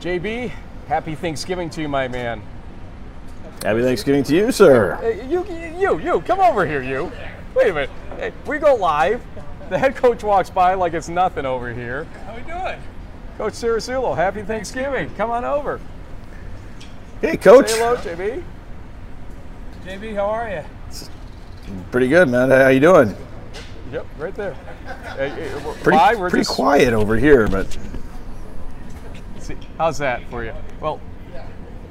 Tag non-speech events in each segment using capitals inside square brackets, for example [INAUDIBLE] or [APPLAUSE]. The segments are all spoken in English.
JB, happy Thanksgiving to you, my man. Happy Thanksgiving to you, sir. Hey, you, you, you, come over here, you. Wait a minute. Hey, we go live. The head coach walks by like it's nothing over here. How we doing? Coach Cirasulo, happy Thanksgiving. Come on over. Hey, Coach. Say hello, JB. JB, how are you? Pretty good, man. How you doing? Yep, right there. Hey, hey, Pretty, why? We're pretty just- quiet over here, but See, how's that for you? Well,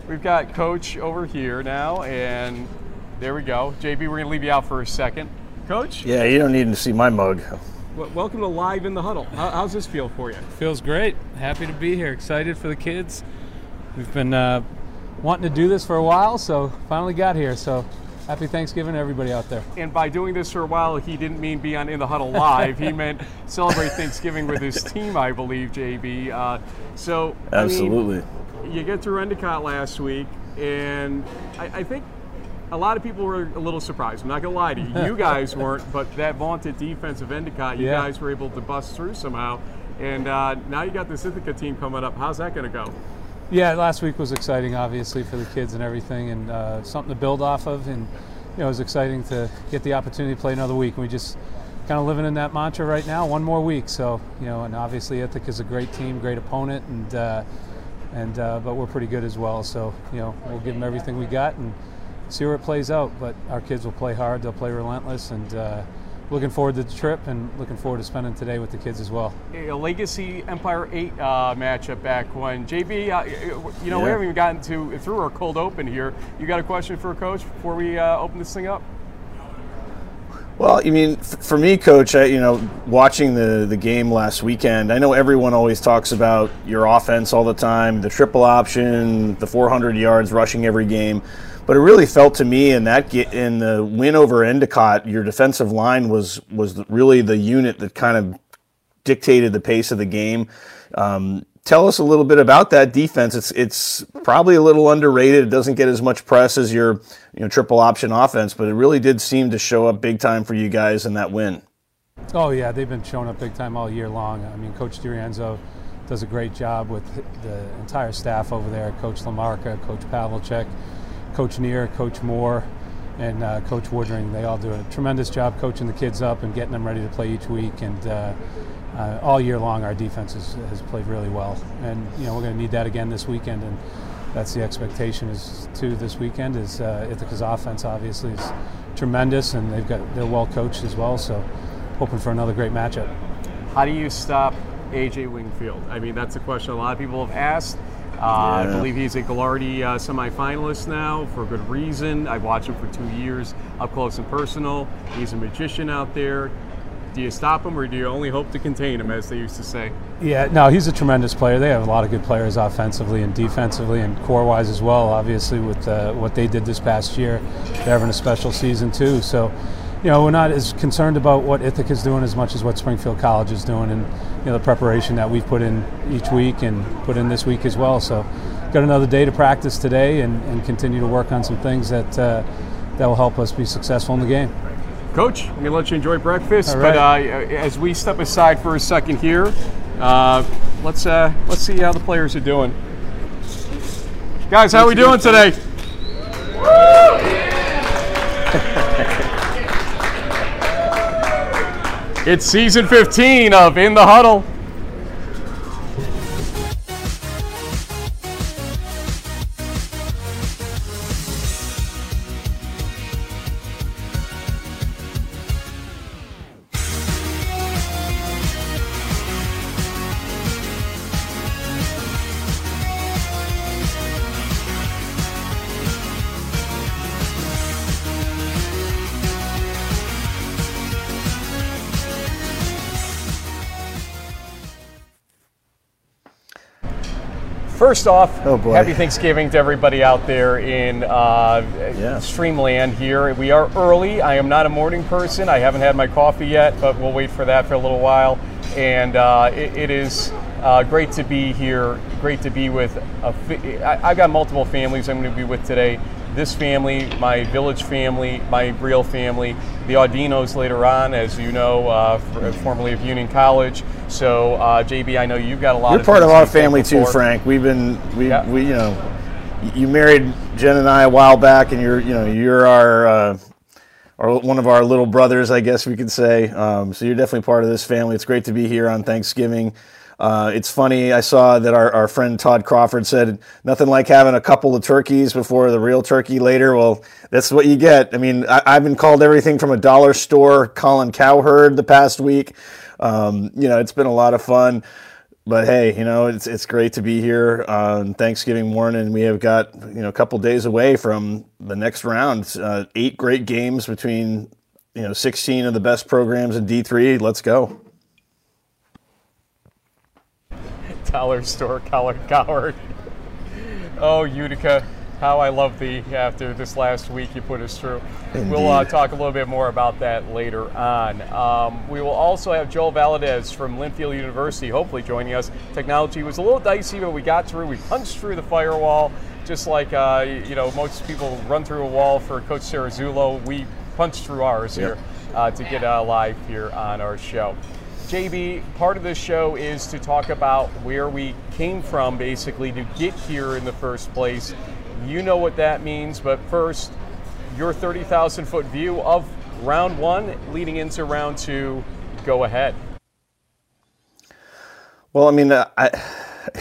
we've got Coach over here now, and there we go. JB, we're going to leave you out for a second. Coach, yeah, you don't need to see my mug. welcome to Live in the Huddle. How's this feel for you? Feels great. Happy to be here. Excited for the kids. We've been uh, wanting to do this for a while, so finally got here. So happy Thanksgiving to everybody out there. And by doing this for a while, he didn't mean be on In the Huddle Live. he meant celebrate Thanksgiving with his team, I believe, JB. Uh, so, I mean, Absolutely. you get through Endicott last week, and I, I think a lot of people were a little surprised. I'm not gonna lie to you. You [LAUGHS] guys weren't, but that vaunted defense of Endicott, you Yeah. guys were able to bust through somehow. And uh, now you got this Ithaca team coming up. How's that gonna go? Yeah, last week was exciting, obviously, for the kids and everything, and uh, something to build off of. And you know, it was exciting to get the opportunity to play another week. We just kind of living in that mantra right now, one more week. So you know, and obviously Ithaca is a great team, great opponent, and uh, and uh, but we're pretty good as well. So you know, we'll give them everything we got and see where it plays out. But our kids will play hard, they'll play relentless, and uh, looking forward to the trip and looking forward to spending today with the kids as well. a Legacy Empire 8 uh, matchup back when. JB, uh, you know, we haven't even gotten to through our cold open here. You got a question for a coach before we uh, open this thing up? Well, I mean, f- for me, Coach, I, you know, watching the the game last weekend, I know everyone always talks about your offense all the time, the triple option, the 400 yards rushing every game, but it really felt to me in that ge- in the win over Endicott, your defensive line was was really the unit that kind of dictated the pace of the game. Um, tell us a little bit about that defense. It's it's probably a little underrated. It doesn't get as much press as your you know triple option offense, but it really did seem to show up big time for you guys in that win. Oh yeah, they've been showing up big time all year long. I mean, Coach DiRienzo does a great job with the entire staff over there. Coach Lamarca, Coach Pavlicek, Coach Neer, Coach Moore, and uh, Coach Woodring. They all do a tremendous job coaching the kids up and getting them ready to play each week. And uh, uh, all year long, our defense has, has played really well. And you know, we're going to need that again this weekend. And that's the expectation is to this weekend. Is uh, Ithaca's offense obviously is tremendous, and they've got they're well coached as well. So hoping for another great matchup. How do you stop AJ Wingfield? I mean, that's a question a lot of people have asked. Uh, I believe he's a Gagliardi uh, semifinalist now for good reason. I've watched him for two years up close and personal. He's a magician out there. Do you stop him or do you only hope to contain him, as they used to say? Yeah, no, he's a tremendous player. They have a lot of good players offensively and defensively and core-wise as well. Obviously, with uh, what they did this past year, they're having a special season too. So, you know, we're not as concerned about what Ithaca's doing as much as what Springfield College is doing, and you know the preparation that we've put in each week and put in this week as well. So, got another day to practice today and, and continue to work on some things that uh, that will help us be successful in the game. Coach, I'm gonna let you enjoy breakfast, All but uh, as we step aside for a second here, uh, let's uh, let's see how the players are doing. Guys, how are we doing today? [LAUGHS] it's season 15 of In the Huddle. First off, Oh, happy Thanksgiving to everybody out there in uh, Yeah. Streamland here. We are early. I am not a morning person. I haven't had my coffee yet, but we'll wait for that for a little while. And uh, it, it is uh, great to be here. Great to be with. A fa- I, I've got multiple families I'm going to be with today. This family, my village family, my real family, the Audinos later on, as you know, uh, f- formerly of Union College. So, uh, JB, I know you've got a lot. Of. You're of part of our family too. Frank. We've been we Yeah. we you know you married Jen and I a while back, and you're you know you're our. Uh, or one of our little brothers, I guess we could say. Um, so you're definitely part of this family. It's great to be here on Thanksgiving. Uh, it's funny. I saw that our, our friend Todd Crawford said nothing like having a couple of turkeys before the real turkey later. Well, that's what you get. I mean, I, I've been called everything from a dollar store Colin Cowherd the past week. Um, you know, it's been a lot of fun. But hey, you know, it's it's great to be here on Thanksgiving morning. We have got you know a couple days away from the next round. Uh, eight great games between you know 16 of the best programs in D3. Let's go. dollar store Colin Cowherd. Oh, Utica, how I love thee after this last week you put us through. We'll uh, talk a little bit more about that later on. Um, we will also have Joel Valadez from Linfield University hopefully joining us. Technology was a little dicey, but we got through. We punched through the firewall, just like uh, you know most people run through a wall for Coach Sarazulo. We punched through ours here uh, to get uh, live here on our show. JB, part of this show is to talk about where we came from basically to get here in the first place. You know what that means, but first, your 30,000 foot view of round one leading into round two. Go ahead. Well, I mean, uh, I,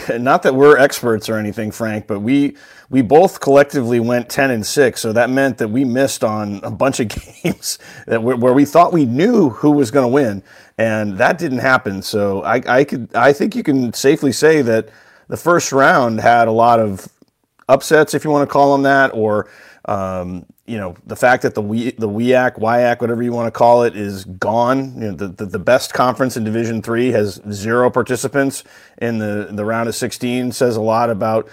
[LAUGHS] not that we're experts or anything, Frank, but we we both collectively went ten and six, so that meant that we missed on a bunch of [LAUGHS] games that where, where we thought we knew who was going to win, and that didn't happen. So I, I could I think you can safely say that the first round had a lot of upsets, if you want to call them that, or um, you know the fact that the we, the WIAC, WIAC, whatever you want to call it, is gone. You know the, the, the best conference in Division Three has zero participants in the the round of 16 says a lot about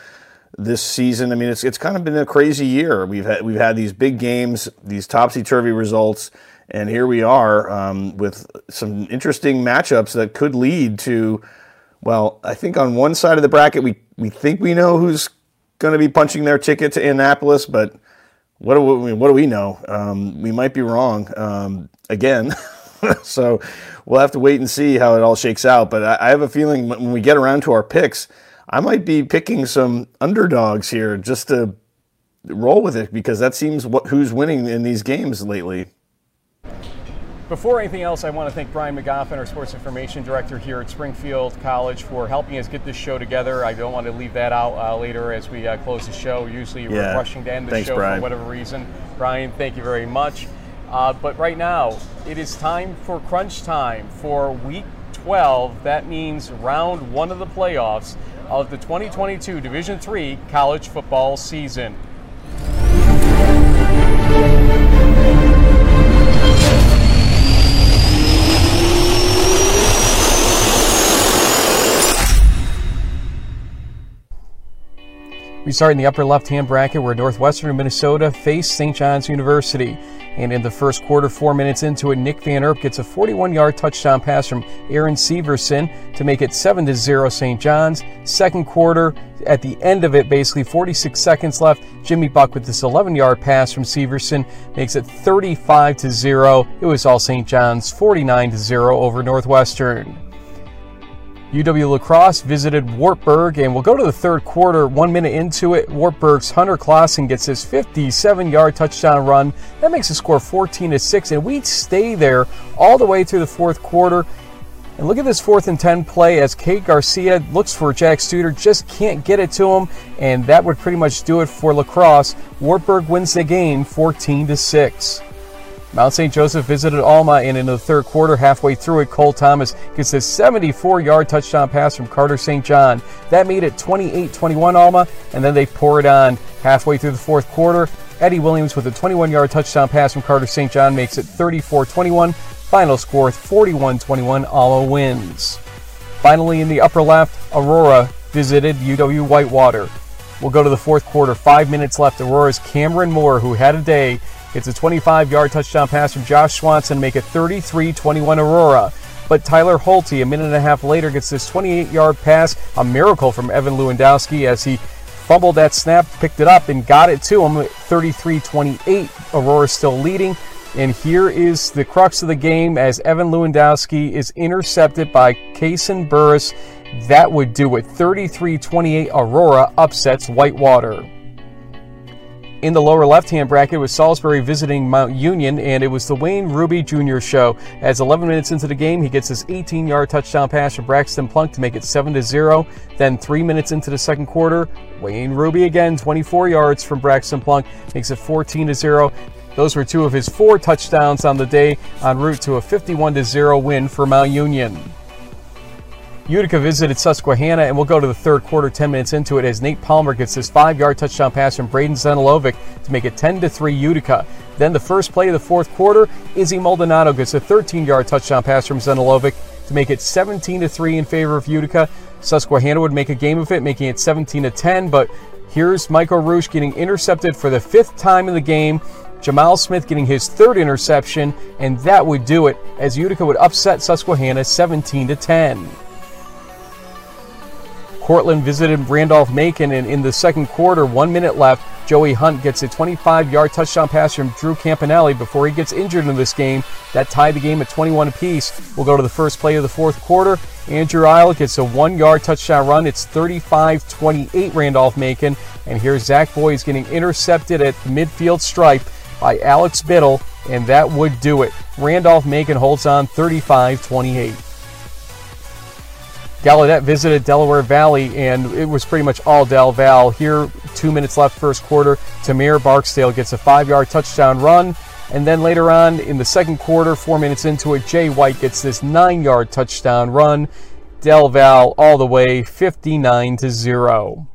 this season. I mean, it's it's kind of been a crazy year. We've had we've had these big games, these topsy turvy results, and here we are um, with some interesting matchups that could lead to. Well, I think on one side of the bracket, we, we think we know who's going to be punching their ticket to Annapolis, but what do we, what do we know? Um, we might be wrong um, again. [LAUGHS] so we'll have to wait and see how it all shakes out. But I, I have a feeling when we get around to our picks, I might be picking some underdogs here just to roll with it because that seems what who's winning in these games lately. Before anything else, I want to thank Brian McGoffin, our sports information director here at Springfield College, for helping us get this show together. I don't want to leave that out uh, later as we uh, close the show. Usually we're Yeah. rushing to end the Thanks, show Brian. for whatever reason. Brian, thank you very much. Uh, but right now, it is time for crunch time for week 12. That means round one of the playoffs of the 2022 Division III college football season. We start in the upper left-hand bracket where Northwestern Minnesota face St. John's University. And in the first quarter, four minutes into it, Nick Van Erp gets a 41-yard touchdown pass from Aaron Syverson to make it 7-0 St. John's. Second quarter, at the end of it, basically 46 seconds left, Jimmy Buck with this 11-yard pass from Syverson makes it 35-0. It was all St. John's, 49-0 over Northwestern. UW La Crosse visited Wartburg, and we'll go to the third quarter. One minute into it, Wartburg's Hunter Clausen gets his 57-yard touchdown run. That makes the score 14 to six, and we stay there all the way through the fourth quarter. And look at this fourth and 10 play as Kate Garcia looks for Jack Studer, just can't get it to him, and that would pretty much do it for La Crosse. Wartburg wins the game 14 to six. Mount St. Joseph visited Alma, and in the third quarter, halfway through it, Cole Thomas gets a 74 yard touchdown pass from Carter St. John. That made it 28 21 Alma, and then they pour it on halfway through the fourth quarter. Eddie Williams with a 21 yard touchdown pass from Carter St. John makes it 34 21. Final score 41 21. Alma wins. Finally, in the upper left, Aurora visited UW Whitewater. We'll go to the fourth quarter. Five minutes left. Aurora's Cameron Moore, who had a day, gets a 25 yard touchdown pass from Josh Swanson, make it 33 21 Aurora. But Tyler Holte, a minute and a half later, gets this 28 yard pass, a miracle from Evan Lewandowski as he fumbled that snap, picked it up, and got it to him 33 28. Aurora still leading. And here is the crux of the game as Evan Lewandowski is intercepted by Kaysen Burris. That would do it. 33 28 Aurora upsets Whitewater. In the lower left hand bracket was Salisbury visiting Mount Union, and it was the Wayne Ruby Jr. show. As 11 minutes into the game, he gets his 18 yard touchdown pass from Braxton Plunk to make it 7 0. Then, three minutes into the second quarter, Wayne Ruby again, 24 yards from Braxton Plunk, makes it 14 0. Those were two of his four touchdowns on the day, en route to a 51 0 win for Mount Union. Utica visited Susquehanna, and we'll go to the third quarter, 10 minutes into it, as Nate Palmer gets his five yard touchdown pass from Braden Zenelovic to make it 10 3 Utica. Then the first play of the fourth quarter, Izzy Maldonado gets a 13 yard touchdown pass from Zenelovic to make it 17 3 in favor of Utica. Susquehanna would make a game of it, making it 17 10, but here's Michael Roosh getting intercepted for the fifth time in the game. Jamal Smith getting his third interception, and that would do it as Utica would upset Susquehanna 17 10. Cortland visited Randolph Macon, and in the second quarter, one minute left, Joey Hunt gets a 25 yard touchdown pass from Drew Campanelli before he gets injured in this game. That tied the game at 21 apiece. We'll go to the first play of the fourth quarter. Andrew Isle gets a one yard touchdown run. It's 35 28 Randolph Macon. And here's Zach Boys getting intercepted at the midfield stripe by Alex Biddle, and that would do it. Randolph Macon holds on 35 28. Gallaudet visited Delaware Valley, and it was pretty much all Del Val. Here, two minutes left, first quarter. Tamir Barksdale gets a five yard touchdown run. And then later on in the second quarter, four minutes into it, Jay White gets this nine yard touchdown run. Del Val all the way 59 to 0.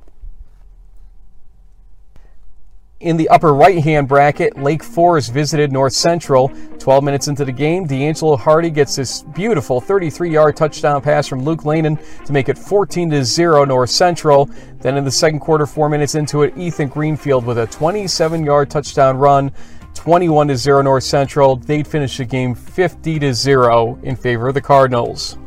In the upper right hand bracket, Lake Forest visited North Central. 12 minutes into the game, D'Angelo Hardy gets this beautiful 33 yard touchdown pass from Luke Lehnen to make it 14 0 North Central. Then in the second quarter, four minutes into it, Ethan Greenfield with a 27 yard touchdown run. 21 0 North Central. They'd finish the game 50 0 in favor of the Cardinals.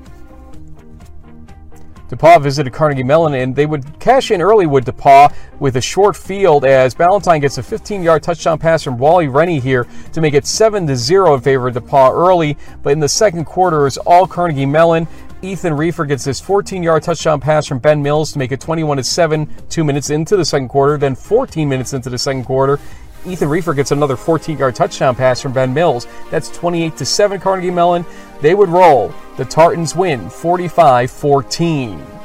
DePauw visited Carnegie Mellon, and they would cash in early with DePauw with a short field as Ballantyne gets a 15-yard touchdown pass from Wally Rennie here to make it 7 to 0 in favor of DePauw early. But in the second quarter, it's all Carnegie Mellon. Ethan Reefer gets this 14-yard touchdown pass from Ben Mills to make it 21 to 7. Two minutes into the second quarter, then 14 minutes into the second quarter, Ethan Reefer gets another 14-yard touchdown pass from Ben Mills. That's 28 to 7 Carnegie Mellon. They would roll. The Tartans win 45-14.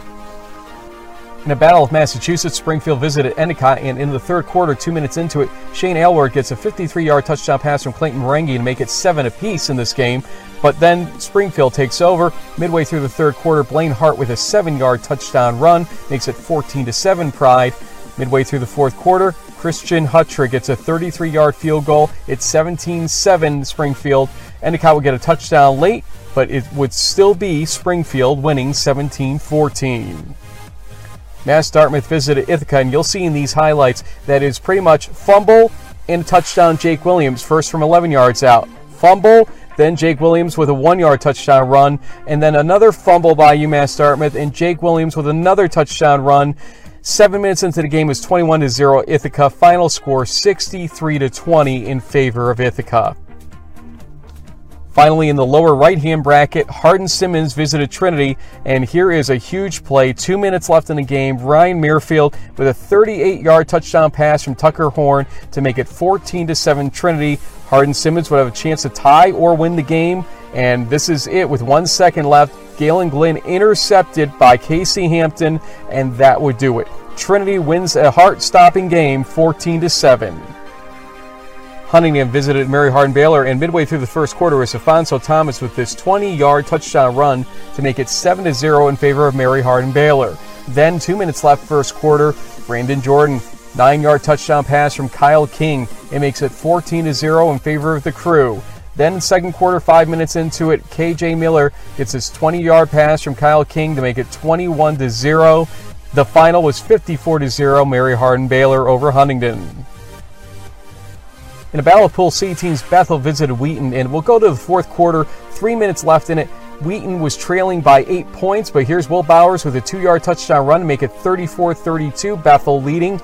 In a battle of Massachusetts, Springfield visited Endicott, and in the third quarter, two minutes into it, Shane Aylward gets a 53-yard touchdown pass from Clayton Marengi to make it seven apiece in this game. But then Springfield takes over. Midway through the third quarter, Blaine Hart with a seven-yard touchdown run makes it 14 to 7 Pride. Midway through the fourth quarter, Christian Hutcher gets a 33 yard field goal. It's 17 7 Springfield. Endicott would get a touchdown late, but it would still be Springfield winning 17 14. Mass Dartmouth visited Ithaca, and you'll see in these highlights that is pretty much fumble and touchdown Jake Williams, first from 11 yards out. Fumble, then Jake Williams with a one yard touchdown run, and then another fumble by UMass Dartmouth, and Jake Williams with another touchdown run. Seven minutes into the game is 21 to 0 Ithaca. Final score 63 to 20 in favor of Ithaca. Finally, in the lower right hand bracket, Hardin Simmons visited Trinity, and here is a huge play. Two minutes left in the game. Ryan Muirfield with a 38 yard touchdown pass from Tucker Horn to make it 14 to 7 Trinity. Hardin Simmons would have a chance to tie or win the game, and this is it with one second left. Galen Glenn intercepted by Casey Hampton, and that would do it. Trinity wins a heart-stopping game 14 to 7. Huntingdon visited Mary Hardin Baylor, and midway through the first quarter was Afonso Thomas with this 20-yard touchdown run to make it 7 to 0 in favor of Mary Hardin Baylor. Then, two minutes left first quarter, Brandon Jordan nine-yard touchdown pass from Kyle King. It makes it 14 to 0 in favor of the crew. Then, second quarter, five minutes into it, KJ Miller gets his 20 yard pass from Kyle King to make it 21 to 0. The final was 54 to 0, Mary Hardin Baylor over Huntingdon. In a battle of Pool C, teams Bethel visited Wheaton, and we'll go to the fourth quarter, three minutes left in it. Wheaton was trailing by eight points, but here's Will Bowers with a two yard touchdown run to make it 34 32, Bethel leading.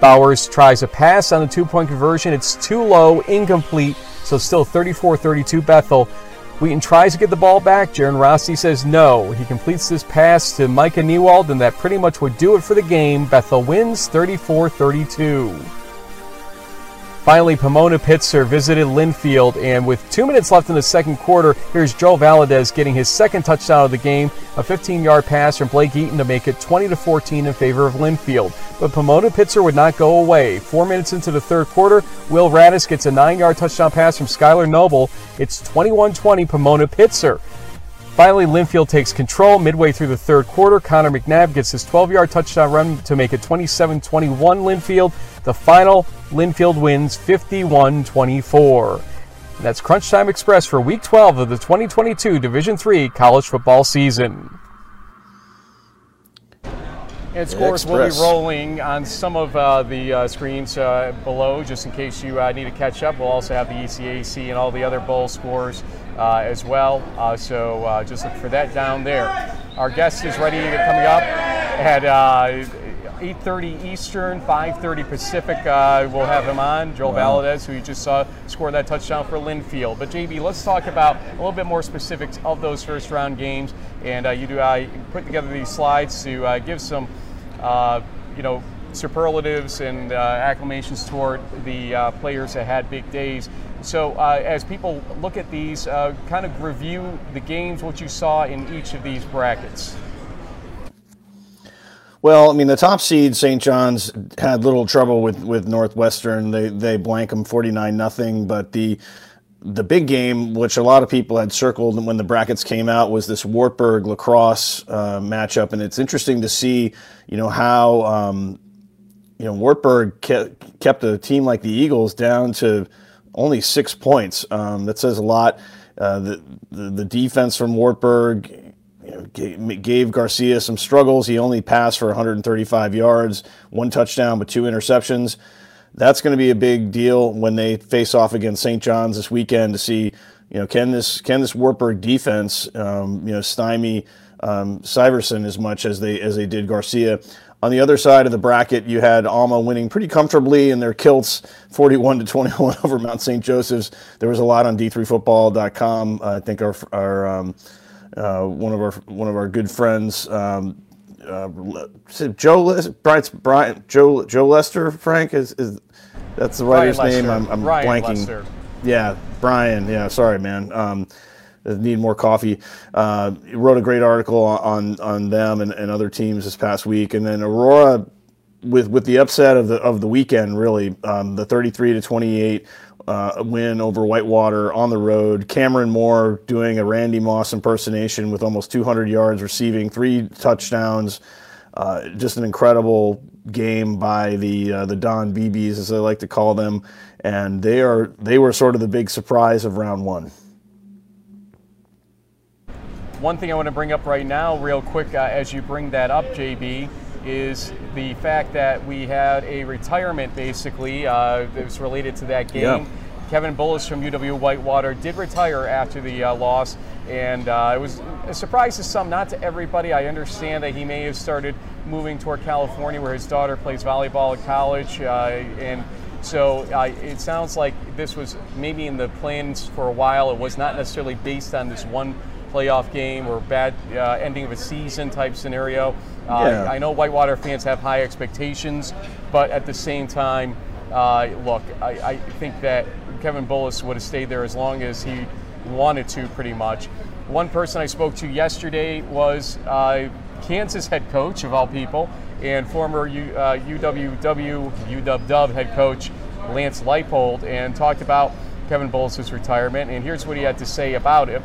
Bowers tries a pass on the two point conversion. It's too low, incomplete, so still 34 32 Bethel. Wheaton tries to get the ball back. Jaron Rossi says no. He completes this pass to Micah Newald, and that pretty much would do it for the game. Bethel wins 34 32. Finally, Pomona Pitzer visited Linfield, and with two minutes left in the second quarter, here's Joe Valadez getting his second touchdown of the game, a 15-yard pass from Blake Eaton to make it 20 to 14 in favor of Linfield. But Pomona Pitzer would not go away. Four minutes into the third quarter, Will Radis gets a nine-yard touchdown pass from Skylar Noble. It's 21-20 Pomona Pitzer. Finally, Linfield takes control midway through the third quarter. Connor McNabb gets his 12 yard touchdown run to make it 27 21 Linfield. The final, Linfield wins 51 24. That's Crunch Time Express for Week 12 of the 2022 Division III college football season. And scores will be rolling on some of uh, the uh, screens uh, below, just in case you uh, need to catch up. We'll also have the ECAC and all the other bowl scores uh, as well. Uh, so uh, just look for that down there. Our guest is ready to coming up at uh, 8:30 Eastern, 5:30 Pacific. Uh, we'll have him on, Joel Valadez, who you just saw score that touchdown for Linfield. But JB, let's talk about a little bit more specifics of those first round games. And uh, you do uh, put together these slides to uh, give some, uh, you know, superlatives and uh, acclamations toward the uh, players that had big days. So, uh, as people look at these, uh, kind of review the games, what you saw in each of these brackets. Well, I mean, the top seed St. John's had little trouble with, with Northwestern. They they blank them forty nine nothing. But the the big game, which a lot of people had circled when the brackets came out, was this Wartburg La Crosse uh, matchup, and it's interesting to see, you know, how um, you know Wartburg kept, a team like the Eagles down to only six points. Um, that says a lot. Uh, the, the the defense from Wartburg gave, Garcia some struggles. He only passed for 135 yards, one touchdown, but two interceptions. That's going to be a big deal when they face off against St. John's this weekend to see, you know, can this can this Wartburg defense, um, you know, stymie um, Syverson as much as they as they did Garcia. On the other side of the bracket, you had Alma winning pretty comfortably in their kilts, 41 to 21 [LAUGHS] over Mount St. Joseph's. There was a lot on d3football.com. I think our our um, uh, one of our one of our good friends, um, uh, Joe Les- Brian, Brian Joe Joe Lester Frank is, is that's the writer's name. I'm, I'm blanking. Lester. Yeah, Brian. Yeah, sorry, man. Um, need more coffee. Uh, wrote a great article on on them and, and other teams this past week, and then Aurora with with the upset of the of the weekend, really, um, the 33 to 28 uh, win over Whitewater on the road. Cameron Moore doing a Randy Moss impersonation with almost 200 yards receiving, three touchdowns. Uh, just an incredible game by the uh, the Don Beebes, as I like to call them, and they are they were sort of the big surprise of round one. One thing I want to bring up right now, real quick, uh, as you bring that up, JB, is the fact that we had a retirement basically uh, that was related to that game. Yeah. Kevin Bullis from UW Whitewater did retire after the uh, loss, and uh, it was a surprise to some, not to everybody. I understand that he may have started moving toward California, where his daughter plays volleyball at college, uh, and so uh, it sounds like this was maybe in the plans for a while. It was not necessarily based on this one playoff game or bad uh, ending of a season type scenario. Uh, Yeah. I know Whitewater fans have high expectations, but at the same time, uh, look, I, I think that Kevin Bullis would have stayed there as long as he wanted to, pretty much. One person I spoke to yesterday was uh, Kansas head coach, of all people, and former U, uh, UWW, UW head coach Lance Leipold, and talked about Kevin Bullis' retirement. And here's what he had to say about it.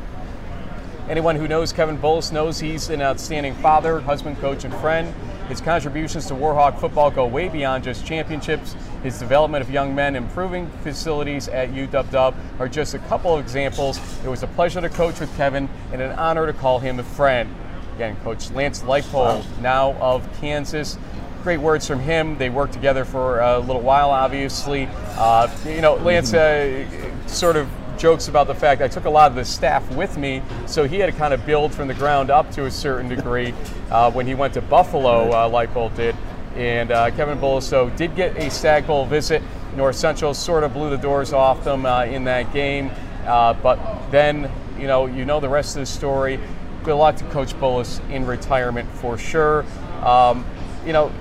Anyone who knows Kevin Bullis knows he's an outstanding father, husband, coach, and friend. His contributions to Warhawk football go way beyond just championships. His development of young men, improving facilities at UW are just a couple of examples. It was a pleasure to coach with Kevin and an honor to call him a friend. Again, Coach Lance Leipold, now of Kansas. Great words from him. They worked together for a little while, obviously. Uh, you know, Lance uh, sort of jokes about the fact I took a lot of the staff with me, so he had to kind of build from the ground up to a certain degree. [LAUGHS] Uh, when he went to Buffalo, uh, Leipold did. And uh, Kevin Bullis did get a Stag Bowl visit. North Central sort of blew the doors off them uh, in that game. Uh, but then, you know, you know the rest of the story. Good luck to Coach Bullis in retirement for sure. Um, you know,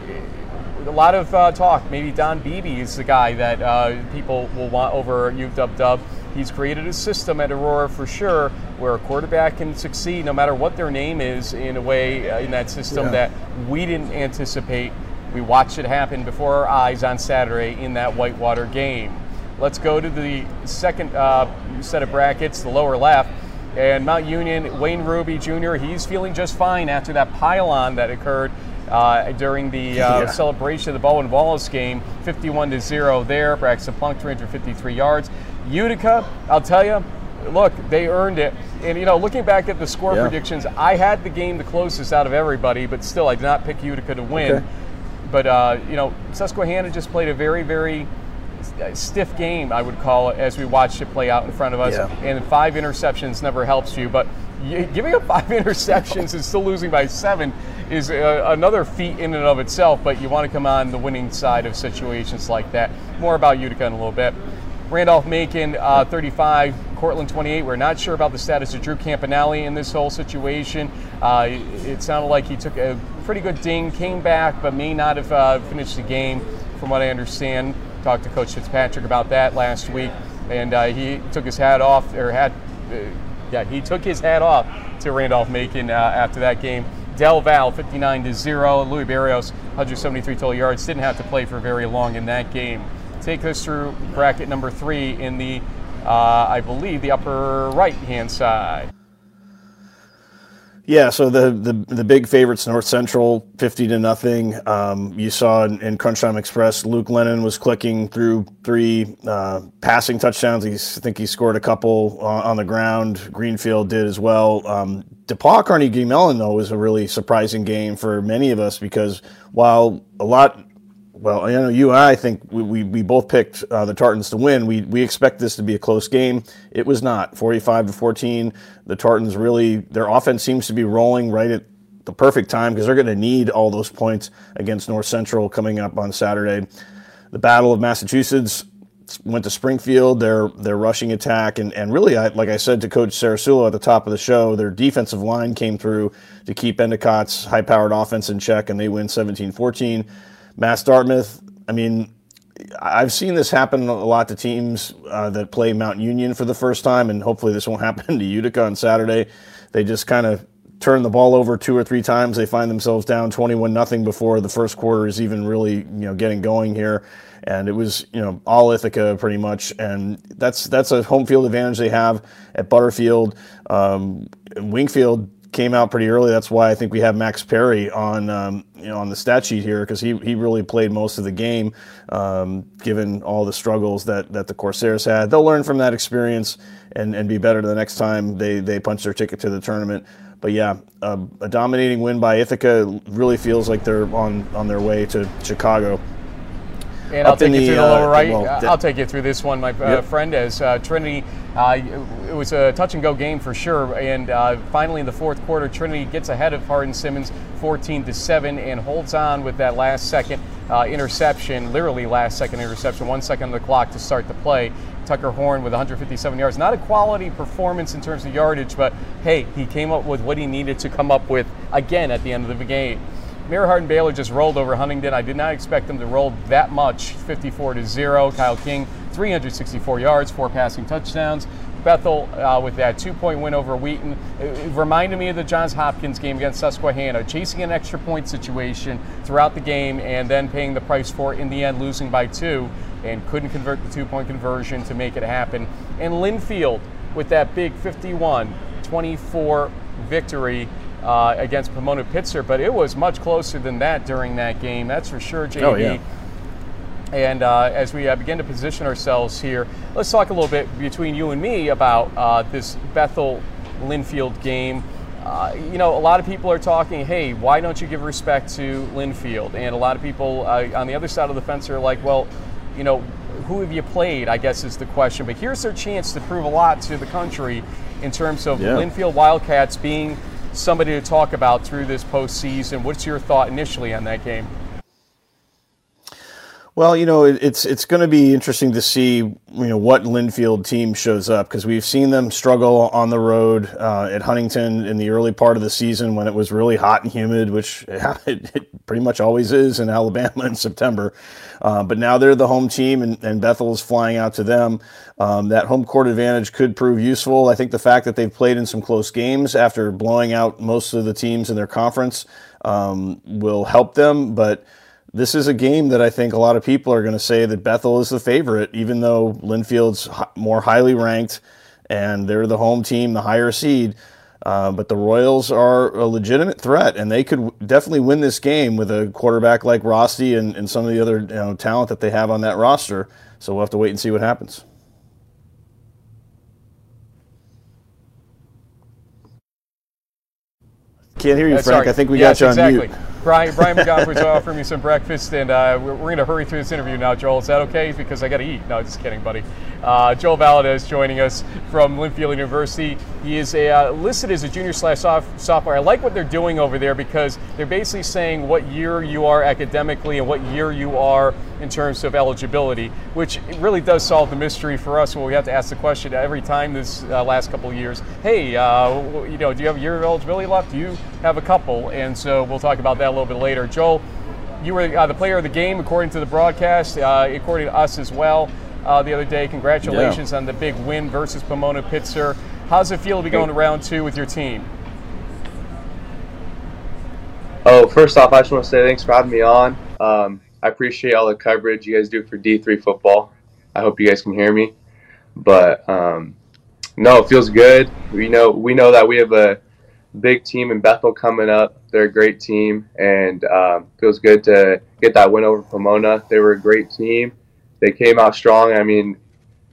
a lot of uh, talk. Maybe Don Beebe is the guy that uh, people will want over UW. He's created a system at Aurora for sure where a quarterback can succeed no matter what their name is in a way uh, in that system yeah. that we didn't anticipate. We watched it happen before our eyes on Saturday in that Whitewater game. Let's go to the second uh, set of brackets, the lower left. And Mount Union, Wayne Ruby Jr., he's feeling just fine after that pylon that occurred uh, during the uh, yeah. celebration of the Baldwin Wallace game, 51 to 0 there. Braxton Plunk, 353 yards. Utica, I'll tell you, look, they earned it. And, you know, looking back at the score yeah. predictions, I had the game the closest out of everybody, but still, I did not pick Utica to win. Okay. But, uh, you know, Susquehanna just played a very, very stiff game, I would call it, as we watched it play out in front of us. Yeah. And five interceptions never helps you. But giving up five [LAUGHS] interceptions and still losing by seven is uh, another feat in and of itself. But you want to come on the winning side of situations like that. More about Utica in a little bit. Randolph Macon, uh, 35, Cortland, 28. We're not sure about the status of Drew Campanelli in this whole situation. Uh, it sounded like he took a pretty good ding, came back, but may not have uh, finished the game, from what I understand. Talked to Coach Fitzpatrick about that last week, and uh, he took his hat off, or had, uh, yeah, he took his hat off to Randolph Macon uh, after that game. Del Val 59 to 0. Louis Barrios 173 total yards. Didn't have to play for very long in that game. Take us through bracket number three in the, uh, I believe, the upper right hand side. Yeah, so the, the the big favorites, North Central, fifty to nothing. Um, you saw in, in Crunch Time Express, Luke Lehnen was clicking through three uh, passing touchdowns. He's, I think he scored a couple on, on the ground. Greenfield did as well. Um, DePauw Carnegie Mellon though was a really surprising game for many of us because while a lot well, you know, you and I think we, we, we both picked uh, the Tartans to win. We, we expect this to be a close game. It was not. 45 to 14. The Tartans really, their offense seems to be rolling right at the perfect time because they're going to need all those points against North Central coming up on Saturday. The Battle of Massachusetts went to Springfield. Their their rushing attack and and really, I, like I said to Coach Sarasulo at the top of the show, their defensive line came through to keep Endicott's high powered offense in check, and they win 17 14. Mass Dartmouth, I mean, I've seen this happen a lot to teams uh, that play Mount Union for the first time, and hopefully this won't [LAUGHS] happen to Utica on Saturday. They just kind of turn the ball over two or three times. They find themselves down 21 nothing before the first quarter is even really you know getting going here, and it was you know all Ithaca pretty much, and that's that's a home field advantage they have at Butterfield. Um, Wingfield came out pretty early. That's why I think we have Max Perry on um, you know on the stat sheet here because he, he really played most of the game, um, given all the struggles that, that the Corsairs had. They'll learn from that experience and, and be better the next time they, they punch their ticket to the tournament. But yeah, uh, a dominating win by Ithaca really feels like they're on, on their way to Chicago. And I'll take you through the lower uh, right. Well, I'll take you through this one, my uh, yep. friend, as uh, Trinity. Uh, it was a touch and go game for sure. And uh, finally, in the fourth quarter, Trinity gets ahead of Hardin Simmons, 14 to seven, and holds on with that last second interception, literally last second interception, one second on the clock to start the play. Tucker Horn with 157 yards. Not a quality performance in terms of yardage, but hey, he came up with what he needed to come up with again at the end of the game. Mary Hardin Baylor just rolled over Huntingdon. I did not expect them to roll that much, 54 to zero. Kyle King, 364 yards, four passing touchdowns. Bethel uh, with that two-point win over Wheaton. It, reminded me of the Johns Hopkins game against Susquehanna, chasing an extra point situation throughout the game and then paying the price for it in the end, losing by two, and couldn't convert the two-point conversion to make it happen. And Linfield with that big 51-24 victory uh, against Pomona Pitzer, but it was much closer than that during that game. That's for sure, JB. Oh, yeah. And uh, as we uh, begin to position ourselves here, let's talk a little bit between you and me about uh, this Bethel Linfield game. Uh, you know, a lot of people are talking, hey, why don't you give respect to Linfield? And a lot of people uh, on the other side of the fence are like, well, you know, who have you played? I guess is the question. But here's their chance to prove a lot to the country in terms of yeah. Linfield Wildcats being somebody to talk about through this postseason. What's your thought initially on that game? Well, you know, it's it's going to be interesting to see you know what Linfield team shows up because we've seen them struggle on the road uh, at Huntingdon in the early part of the season when it was really hot and humid, which [LAUGHS] it, pretty much always is in [LAUGHS] Alabama in September. Uh, but now they're the home team, and, and Bethel is flying out to them. Um, that home court advantage could prove useful. I think the fact that they've played in some close games after blowing out most of the teams in their conference um, will help them, but this is a game that I think a lot of people are going to say that Bethel is the favorite, even though Linfield's more highly ranked and they're the home team, the higher seed. Uh, but the Royals are a legitimate threat, and they could definitely win this game with a quarterback like Rosty and, and some of the other you know, talent that they have on that roster. So we'll have to wait and see what happens. Can't hear you, Frank. I think we yes, got you exactly. on mute. Brian, Brian McGoffrey's offering me some breakfast, and uh, we're, we're going to hurry through this interview now, Joel. Is that okay? Because I got to eat. No, just kidding, buddy. Uh, Joel Valadez joining us from Linfield University. He is a, uh, listed as a junior slash sophomore. I like what they're doing over there because they're basically saying what year you are academically and what year you are in terms of eligibility, which really does solve the mystery for us when we have to ask the question every time this uh, last couple of years. Hey, uh, you know, do you have a year of eligibility left? Do you have a couple? And so we'll talk about that a little bit later. Joel, you were uh, the player of the game according to the broadcast, uh, according to us as well. Uh, the other day, congratulations yeah. on the big win versus Pomona Pitzer. How's it feel to be going to round two with your team? Oh, first off, I just want to say thanks for having me on. Um, I appreciate all the coverage you guys do for D3 football. I hope you guys can hear me. But um, no, it feels good. We know we know that we have a big team in Bethel coming up. They're a great team, and um, feels good to get that win over Pomona. They were a great team. They came out strong. I mean,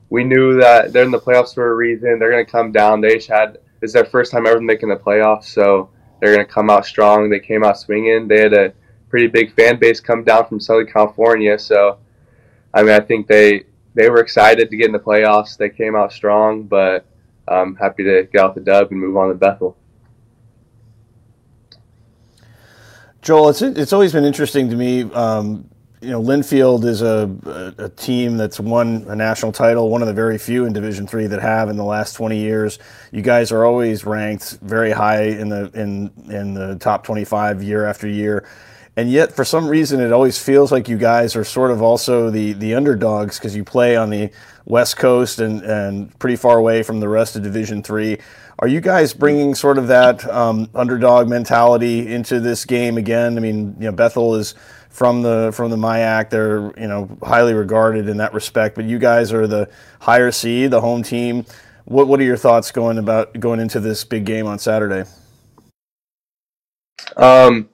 we knew that they're in the playoffs for a reason. They're going to come down. They had it's their first time ever making the playoffs, so they're going to come out strong. They came out swinging. They had a pretty big fan base come down from Southern California, so I mean, I think they they were excited to get in the playoffs. They came out strong, but I'm happy to get out the dub and move on to Bethel. Joel, it's it's always been interesting to me. Um, you know, Linfield is a, a, a, team that's won a national title, one of the very few in Division Three that have in the last 20 years. You guys are always ranked very high in the in in the top 25 year after year, and yet for some reason it always feels like you guys are sort of also the the underdogs because you play on the West Coast and and pretty far away from the rest of Division Three. Are you guys bringing sort of that um, underdog mentality into this game again? I mean, you know, Bethel is from the from the MIAC. They're you know highly regarded in that respect. But you guys are the higher seed, the home team. What what are your thoughts going about going into this big game on Saturday? Um,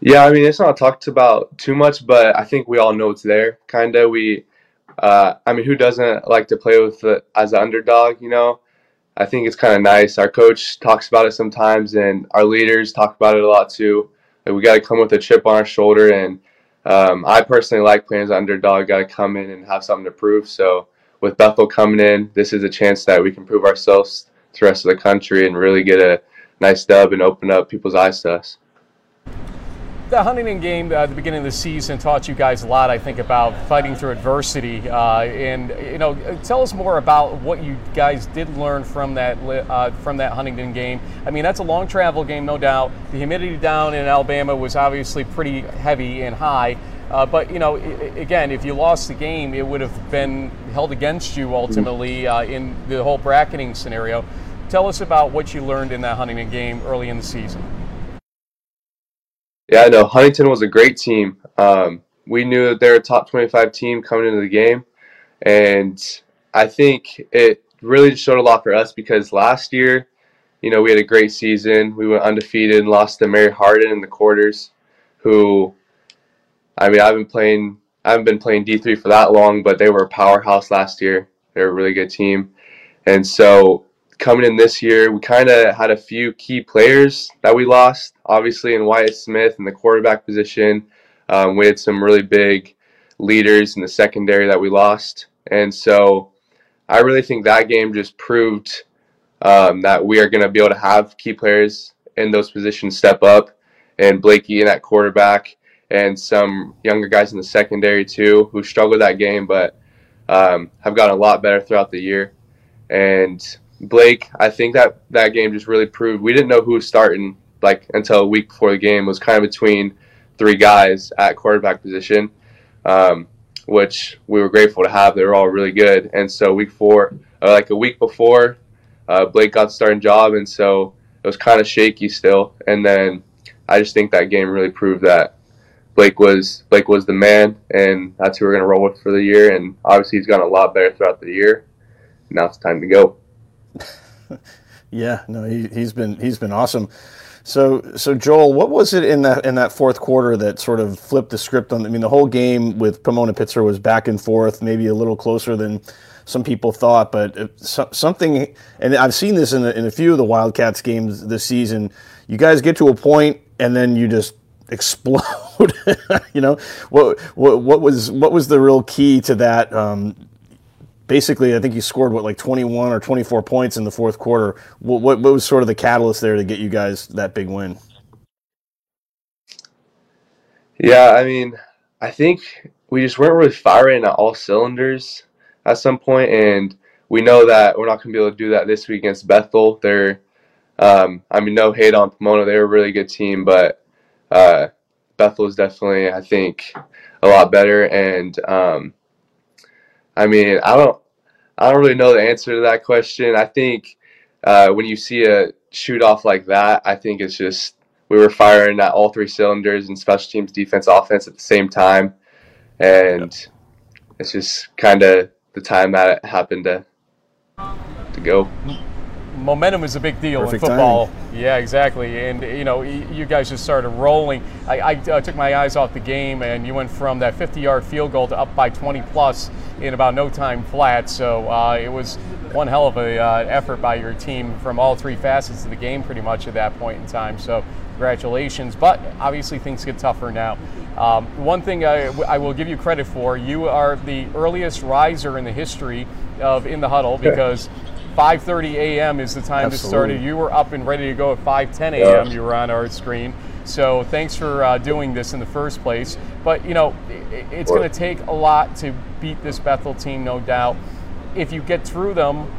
yeah, I mean it's not talked about too much, but I think we all know it's there. Kinda, we. Uh, I mean, who doesn't like to play with the, as an underdog? You know, I think it's kind of nice. Our coach talks about it sometimes, and our leaders talk about it a lot too. Like we got to come with a chip on our shoulder, and um, I personally like playing as an underdog. Got to come in and have something to prove. So with Bethel coming in, this is a chance that we can prove ourselves to the rest of the country and really get a nice dub and open up people's eyes to us the Huntingdon game uh, at the beginning of the season taught you guys a lot, I think, about fighting through adversity. Uh, and you know, tell us more about what you guys did learn from that uh, from that Huntingdon game. I mean, that's a long travel game, no doubt. The humidity down in Alabama was obviously pretty heavy and high. Uh, but you know, again, if you lost the game, it would have been held against you ultimately uh, in the whole bracketing scenario. Tell us about what you learned in that Huntingdon game early in the season. Yeah, I know. Huntingdon was a great team. Um, we knew that they're a top 25 team coming into the game. And I think it really showed a lot for us because last year, you know, we had a great season. We went undefeated and lost to Mary Hardin in the quarters, who, I mean, I've been playing, I haven't been playing D3 for that long, but they were a powerhouse last year. They're a really good team. And so coming in this year, we kind of had a few key players that we lost. Obviously, in Wyatt Smith in the quarterback position, um, we had some really big leaders in the secondary that we lost, and so I really think that game just proved um, that we are going to be able to have key players in those positions step up, and Blakey in that quarterback, and some younger guys in the secondary too who struggled that game, but um, have gotten a lot better throughout the year. And Blake, I think that that game just really proved we didn't know who was starting like until a week before the game. It was kind of between three guys at quarterback position, um, which we were grateful to have. They were all really good. And so week four, uh, like a week before, uh, Blake got the starting job, and so it was kind of shaky still. And then I just think that game really proved that Blake was Blake was the man, and that's who we're gonna roll with for the year. And obviously, he's gotten a lot better throughout the year. Now it's time to go. [LAUGHS] yeah, no, he, he's been he's been awesome. So, so Joel, what was it in that in that fourth quarter that sort of flipped the script on? I mean, the whole game with Pomona Pitzer was back and forth, maybe a little closer than some people thought, but something. And I've seen this in a, in a few of the Wildcats games this season. You guys get to a point, and then you just [LAUGHS] explode. [LAUGHS] you know, what, what what was what was the real key to that? Um, basically, I think you scored what like 21 or 24 points in the fourth quarter. What, what, what was sort of the catalyst there to get you guys that big win? Yeah, I mean, I think we just weren't really firing at all cylinders at some point, and we know that we're not going to be able to do that this week against Bethel. They're, um, I mean, no hate on Pomona; they're a really good team, but uh, Bethel is definitely, I think, a lot better, and um, I mean, I don't, I don't really know the answer to that question. I think uh, when you see a shoot off like that, I think it's just we were firing at all three cylinders in special teams, defense, offense at the same time, and yep. it's just kind of the time that it happened to to go momentum is a big deal Perfect in football. Timing. Yeah, exactly. And you know, you guys just started rolling. I, I uh, took my eyes off the game, and you went from that 50-yard field goal to up by 20 plus in about no time flat. So uh, it was one hell of a uh, effort by your team from all three facets of the game, pretty much at that point in time. So congratulations. But obviously, things get tougher now. Um, one thing I, I, will give you credit for: you are the earliest riser in the history of in the huddle because. 5:30 a.m. is the time Absolutely. to start it. You were up and ready to go at 5:10 a.m. You were on our screen. So thanks for uh, doing this in the first place. But you know, it, it's going to take a lot to beat this Bethel team, no doubt. If you get through them,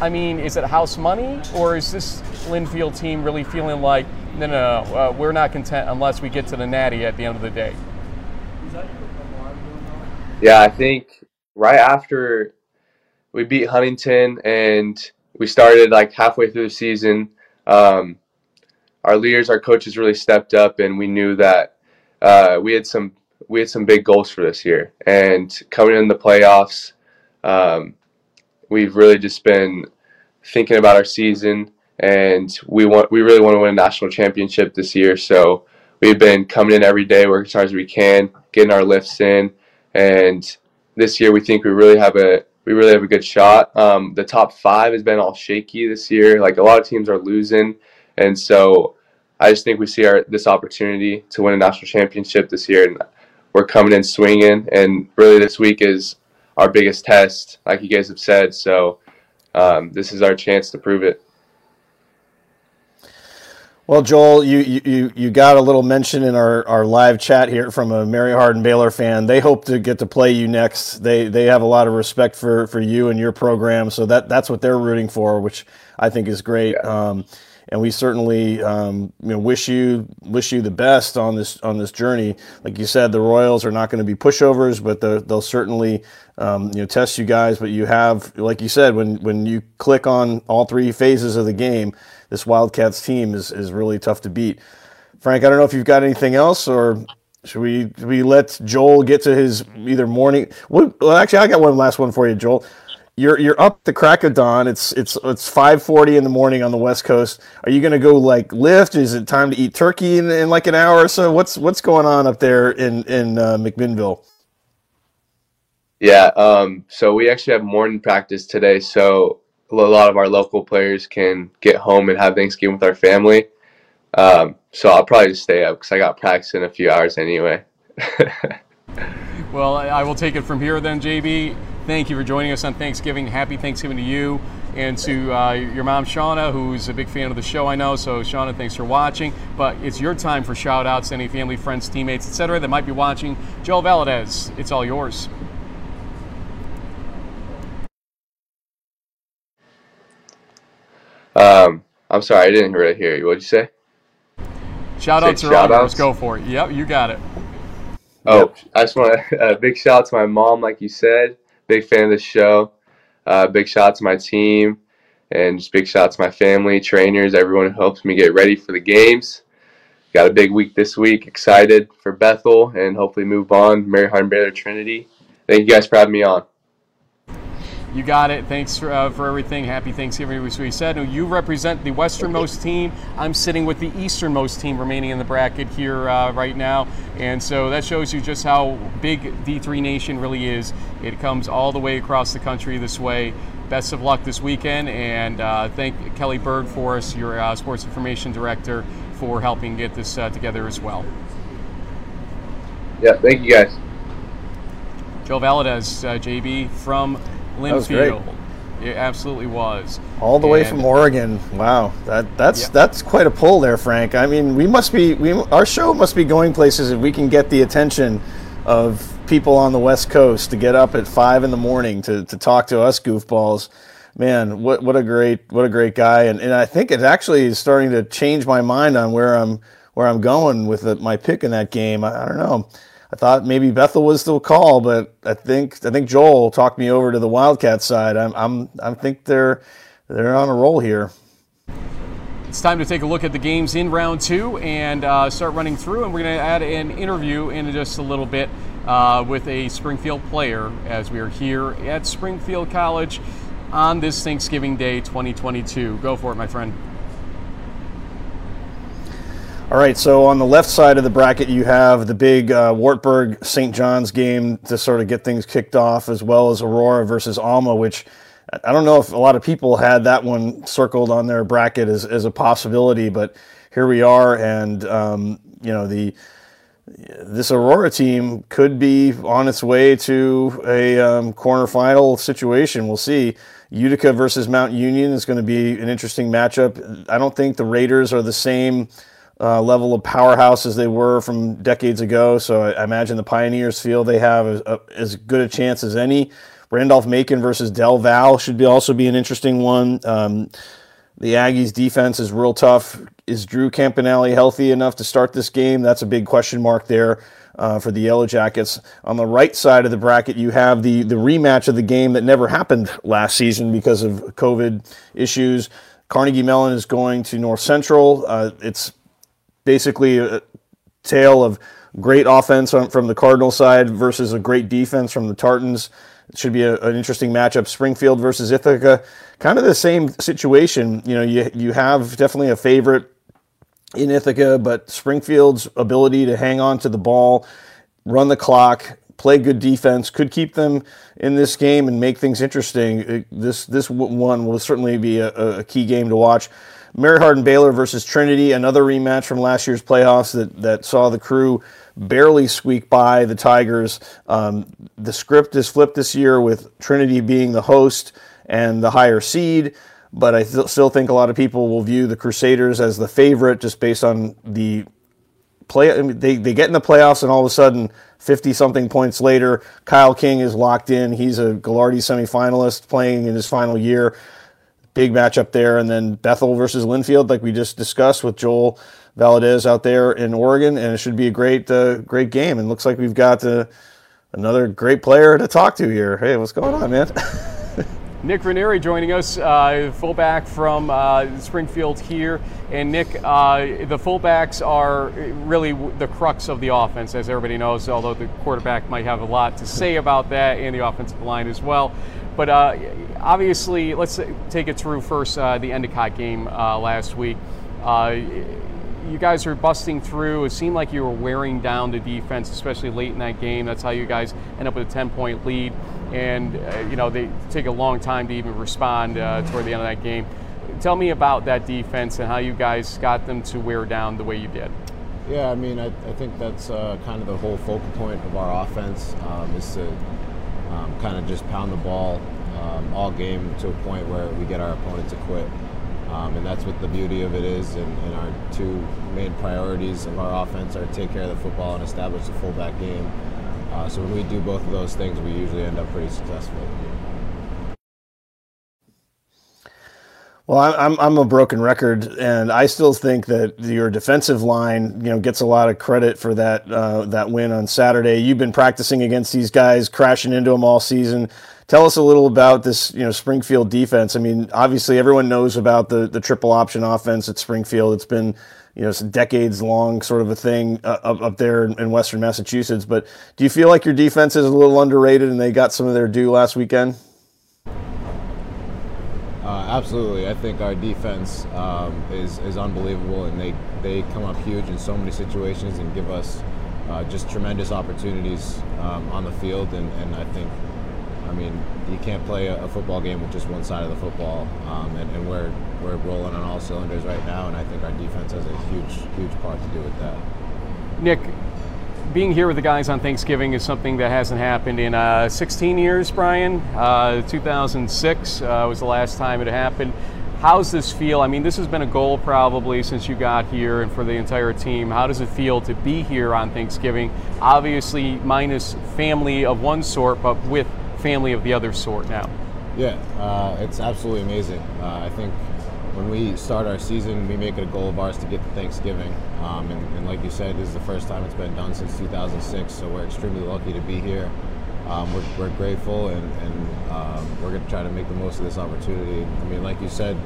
I mean, is it house money, or is this Linfield team really feeling like, no, no, no, uh, we're not content unless we get to the Natty at the end of the day? Yeah, I think right after we beat Huntingdon and we started like halfway through the season. Um, our leaders, our coaches really stepped up, and we knew that uh, we had some we had some big goals for this year. And coming in the playoffs, um, we've really just been thinking about our season, and we want we really want to win a national championship this year. So we've been coming in every day, working as hard as we can, getting our lifts in, and this year we think we really have a we really have a good shot. Um, the top five has been all shaky this year. Like a lot of teams are losing, and so I just think we see our this opportunity to win a national championship this year, and we're coming in swinging. And really, this week is our biggest test, like you guys have said. So um, this is our chance to prove it. Well, Joel, you, you, you got a little mention in our, our live chat here from a Mary Hardin Baylor fan. They hope to get to play you next. They they have a lot of respect for, for you and your program, so that that's what they're rooting for, which I think is great. Yeah. Um, and we certainly um, you know, wish you wish you the best on this on this journey. Like you said, the Royals are not going to be pushovers, but the, they'll certainly um, you know test you guys. But you have, like you said, when when you click on all three phases of the game this Wildcats team is, is really tough to beat. Frank, I don't know if you've got anything else, or should we should we let Joel get to his either morning? Well, actually, I got one last one for you, Joel. You're you're up the crack of dawn. It's it's it's five forty in the morning on the West Coast. Are you going to go like lift? Is it time to eat turkey in, in like an hour or so? What's what's going on up there in in uh, McMinnville? Yeah, um, so we actually have morning practice today. So a lot of our local players can get home and have Thanksgiving with our family. Um, so I'll probably just stay up because I got practice in a few hours anyway. [LAUGHS] well, I will take it from here then, JB. Thank you for joining us on Thanksgiving. Happy Thanksgiving to you. and to uh, your mom, Shauna, who's a big fan of the show, I know. So, Shauna, thanks for watching. But it's your time for shout outs, any family, friends, teammates, etc., that might be watching. Joel Valadez, it's all yours. Um, I'm sorry, I didn't really hear you. What'd you say? Shout outs are all yours. Go for it. Yep, you got it. Oh, yep. I just want a [LAUGHS] uh, big shout out to my mom, like you said. Big fan of the show. Uh, big shout out to my team, and just big shout out to my family, trainers, everyone who helps me get ready for the games. Got a big week this week. Excited for Bethel and hopefully move on. Mary Hardin Baylor Trinity. Thank you guys for having me on. You got it. Thanks for, uh, for everything. Happy Thanksgiving, as we said. You represent the westernmost team. I'm sitting with the easternmost team remaining in the bracket here uh, right now. And so that shows you just how big D3 Nation really is. It comes all the way across the country this way. Best of luck this weekend. And uh, thank Kelly Bird for us, your uh, sports information director, for helping get this uh, together as well. Yeah, thank you guys. Joe Valadez, uh, JB from Linfield. It absolutely was. All the and way from Oregon. Wow, that that's yeah. that's quite a pull there, Frank. I mean, we must be we our show must be going places if we can get the attention of people on the West Coast to get up at five in the morning to, to talk to us goofballs. Man, what what a great what a great guy, and and I think it actually is starting to change my mind on where I'm where I'm going with the, my pick in that game. I, I don't know. I thought maybe Bethel was the call, but I think I think Joel talked me over to the Wildcat side. I'm I'm I think they're they're on a roll here. It's time to take a look at the games in round two and uh, start running through. And we're going to add an interview in just a little bit uh, with a Springfield player as we are here at Springfield College on this Thanksgiving Day 2022. Go for it, my friend. All right, so on the left side of the bracket, you have the big uh, Wartburg St. John's game to sort of get things kicked off, as well as Aurora versus Alma, which I don't know if a lot of people had that one circled on their bracket as, as a possibility, but here we are, and um, you know the this Aurora team could be on its way to a um, quarterfinal situation. We'll see. Utica versus Mount Union is going to be an interesting matchup. I don't think the Raiders are the same uh, level of powerhouse as they were from decades ago. So I, I imagine the Pioneers feel they have a, a, as good a chance as any. Randolph Macon versus Del Val should be also be an interesting one. Um, the Aggies defense is real tough. Is Drew Campanelli healthy enough to start this game? That's a big question mark there uh, for the Yellow Jackets. On the right side of the bracket, you have the, the rematch of the game that never happened last season because of COVID issues. Carnegie Mellon is going to North Central. Uh, it's basically a tale of great offense from the Cardinal side versus a great defense from the Tartans. It should be a, an interesting matchup. Springfield versus Ithaca, kind of the same situation. You know, you you have definitely a favorite in Ithaca, but Springfield's ability to hang on to the ball, run the clock, play good defense could keep them in this game and make things interesting. This this one will certainly be a, a key game to watch. Mary Hardin Baylor versus Trinity, another rematch from last year's playoffs that, that saw the crew barely squeak by the Tigers. Um, the script is flipped this year with Trinity being the host and the higher seed, but I th- still think a lot of people will view the Crusaders as the favorite just based on the play. I mean, they, they get in the playoffs and all of a sudden, 50 something points later, Kyle King is locked in. He's a Gagliardi semifinalist playing in his final year big matchup there. And then Bethel versus Linfield, like we just discussed with Joel Valadez out there in Oregon, and it should be a great, uh, great game. And looks like we've got uh, another great player to talk to here. Hey, what's going on, man? [LAUGHS] Nick Ranieri joining us, uh, fullback from uh, Springfield here. And Nick, uh, the fullbacks are really the crux of the offense, as everybody knows, although the quarterback might have a lot to say about that and the offensive line as well. But uh, obviously, let's take it through first uh, the Endicott game uh, last week. You guys are busting through. It seemed like you were wearing down the defense, especially late in that game. That's how you guys end up with a 10 point lead. And, uh, you know, they take a long time to even respond uh, toward the end of that game. Tell me about that defense and how you guys got them to wear down the way you did. Yeah, I mean, I, I think that's kind of the whole focal point of our offense um, is to um, kind of just pound the ball um, all game to a point where we get our opponent to quit. Um, and that's what the beauty of it is. And, and, our two main priorities of our offense are take care of the football and establish the fullback game. Uh, so when we do both of those things, we usually end up pretty successful. Well, I'm I'm a broken record, and I still think that your defensive line, you know, gets a lot of credit for that uh, that win on Saturday. You've been practicing against these guys, crashing into them all season. Tell us a little about this, you know, Springfield defense. I mean, obviously everyone knows about the the triple option offense at Springfield. It's been you know, it's decades long sort of a thing uh, up, up there in Western Massachusetts. But do you feel like your defense is a little underrated and they got some of their due last weekend? Uh, absolutely, I think our defense um, is is unbelievable, and they they come up huge in so many situations and give us uh, just tremendous opportunities um, on the field. And, and I think, I mean, you can't play a, a football game with just one side of the football, um, and, and we're we're rolling on all cylinders right now. And I think our defense has a huge huge part to do with that. Nick, being here with the guys on Thanksgiving is something that hasn't happened in uh, 16 years, Brian. Uh, 2006 uh, was the last time it happened. How's this feel? I mean, this has been a goal probably since you got here and for the entire team. How does it feel to be here on Thanksgiving? Obviously, minus family of one sort, but with family of the other sort now. Yeah, uh, it's absolutely amazing. Uh, I think when we start our season, we make it a goal of ours to get to Thanksgiving. Um, and, and, like you said, this is the first time it's been done since 2006, so we're extremely lucky to be here. Um, we're, we're, grateful and, and um, we're going to try to make the most of this opportunity. I mean, like you said,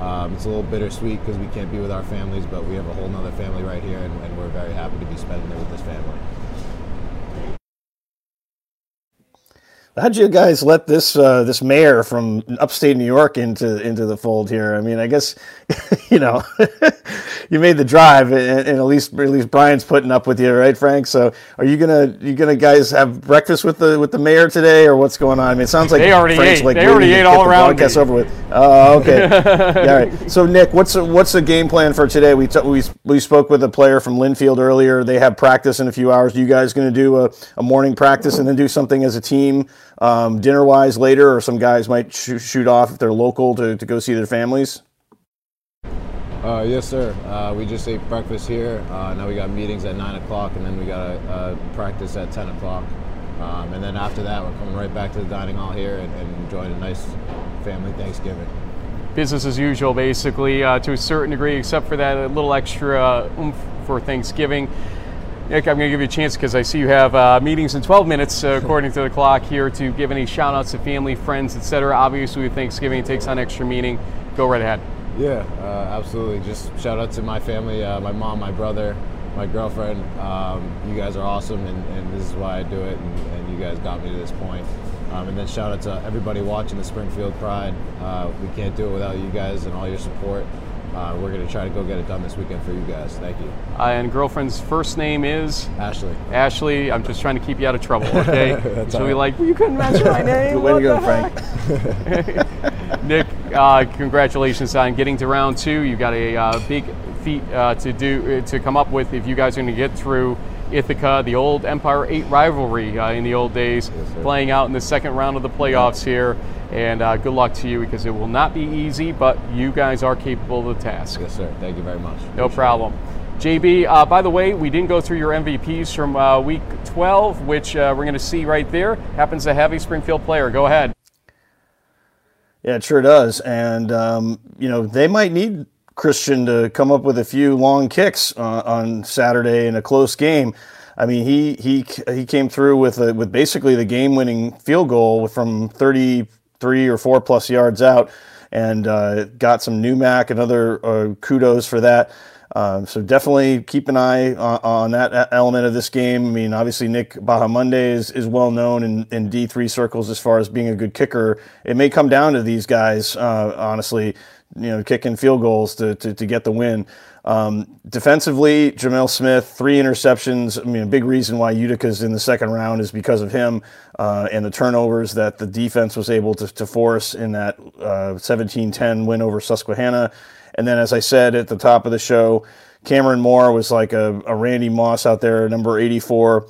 um, it's a little bittersweet because we can't be with our families, but we have a whole nother family right here, and, and we're very happy to be spending it with this family. How'd you guys let this uh, this mayor from upstate New York into into the fold here? I mean, I guess [LAUGHS] you know [LAUGHS] you made the drive, and, and, at least at least Brian's putting up with you, right, Frank? So, are you gonna you gonna guys have breakfast with the with the mayor today, or what's going on? I mean, it sounds like they already Frank's ate. Like they already ate all around. Podcast me. over with. Oh, uh, okay. yeah, [LAUGHS] all right. So, Nick, what's what's the game plan for today? We t- we we spoke with a player from Linfield earlier. They have practice in a few hours. Are you guys going to do a, a morning practice and then do something as a team? Um, dinner wise later, or some guys might sh- shoot off if they're local to, to go see their families? Uh, yes, sir. Uh, we just ate breakfast here. Uh, now we got meetings at 9 o'clock, and then we got a, a practice at 10 o'clock. Um, and then after that, we're coming right back to the dining hall here and, and enjoying a nice family Thanksgiving. Business as usual, basically, uh, to a certain degree, except for that little extra oomph for Thanksgiving. Nick, I'm going to give you a chance because I see you have uh, meetings in 12 minutes, uh, according to the clock here, to give any shout outs to family, friends, etc. Obviously, with Thanksgiving, takes on extra meaning. Go right ahead. Yeah, uh, absolutely. Just shout out to my family, uh, my mom, my brother, my girlfriend. Um, you guys are awesome, and, and, this is why I do it, and, and you guys got me to this point. Um, and then shout out to everybody watching the Springfield Pride. Uh, we can't do it without you guys and all your support uh, we're going to try to go get it done this weekend for you guys. Thank you. Uh, and girlfriend's first name is Ashley. Ashley, I'm just trying to keep you out of trouble. [LAUGHS] Okay. so we like, well, you couldn't mention my [LAUGHS] name. Good way to go, Frank. [LAUGHS] Nick, uh, congratulations on getting to round two. You've got a uh, big feat uh, to do uh, to come up with if you guys are going to get through Ithaca, the old Empire 8 rivalry in the old days, yes, playing out in the second round of the playoffs here. And uh, good luck to you because it will not be easy, but you guys are capable of the task. Yes, sir. Thank you very much. No Appreciate problem. It. JB, uh, by the way, we didn't go through your MVPs from uh, week 12, which uh, we're going to see right there. Happens to have a Springfield player. Go ahead. Yeah, it sure does. And, um, you know, they might need Christian to come up with a few long kicks uh, on Saturday in a close game. I mean, he he he came through with a, with basically the game-winning field goal from 30 three or four plus yards out and uh, got some NEWMAC and other uh, kudos for that. Um, so definitely keep an eye on, on, that element of this game. I mean, obviously Nick Bahamonde is, is well known in, in D3 circles as far as being a good kicker. It may come down to these guys, uh, honestly, you know, kicking field goals to, to, to get the win. Um, defensively, Jamel Smith, three interceptions. I mean, a big reason why Utica's in the second round is because of him uh, and the turnovers that the defense was able to, to force in that uh, 17-10 win over Susquehanna. And then, as I said at the top of the show, Cameron Moore was like a, a Randy Moss out there, number 84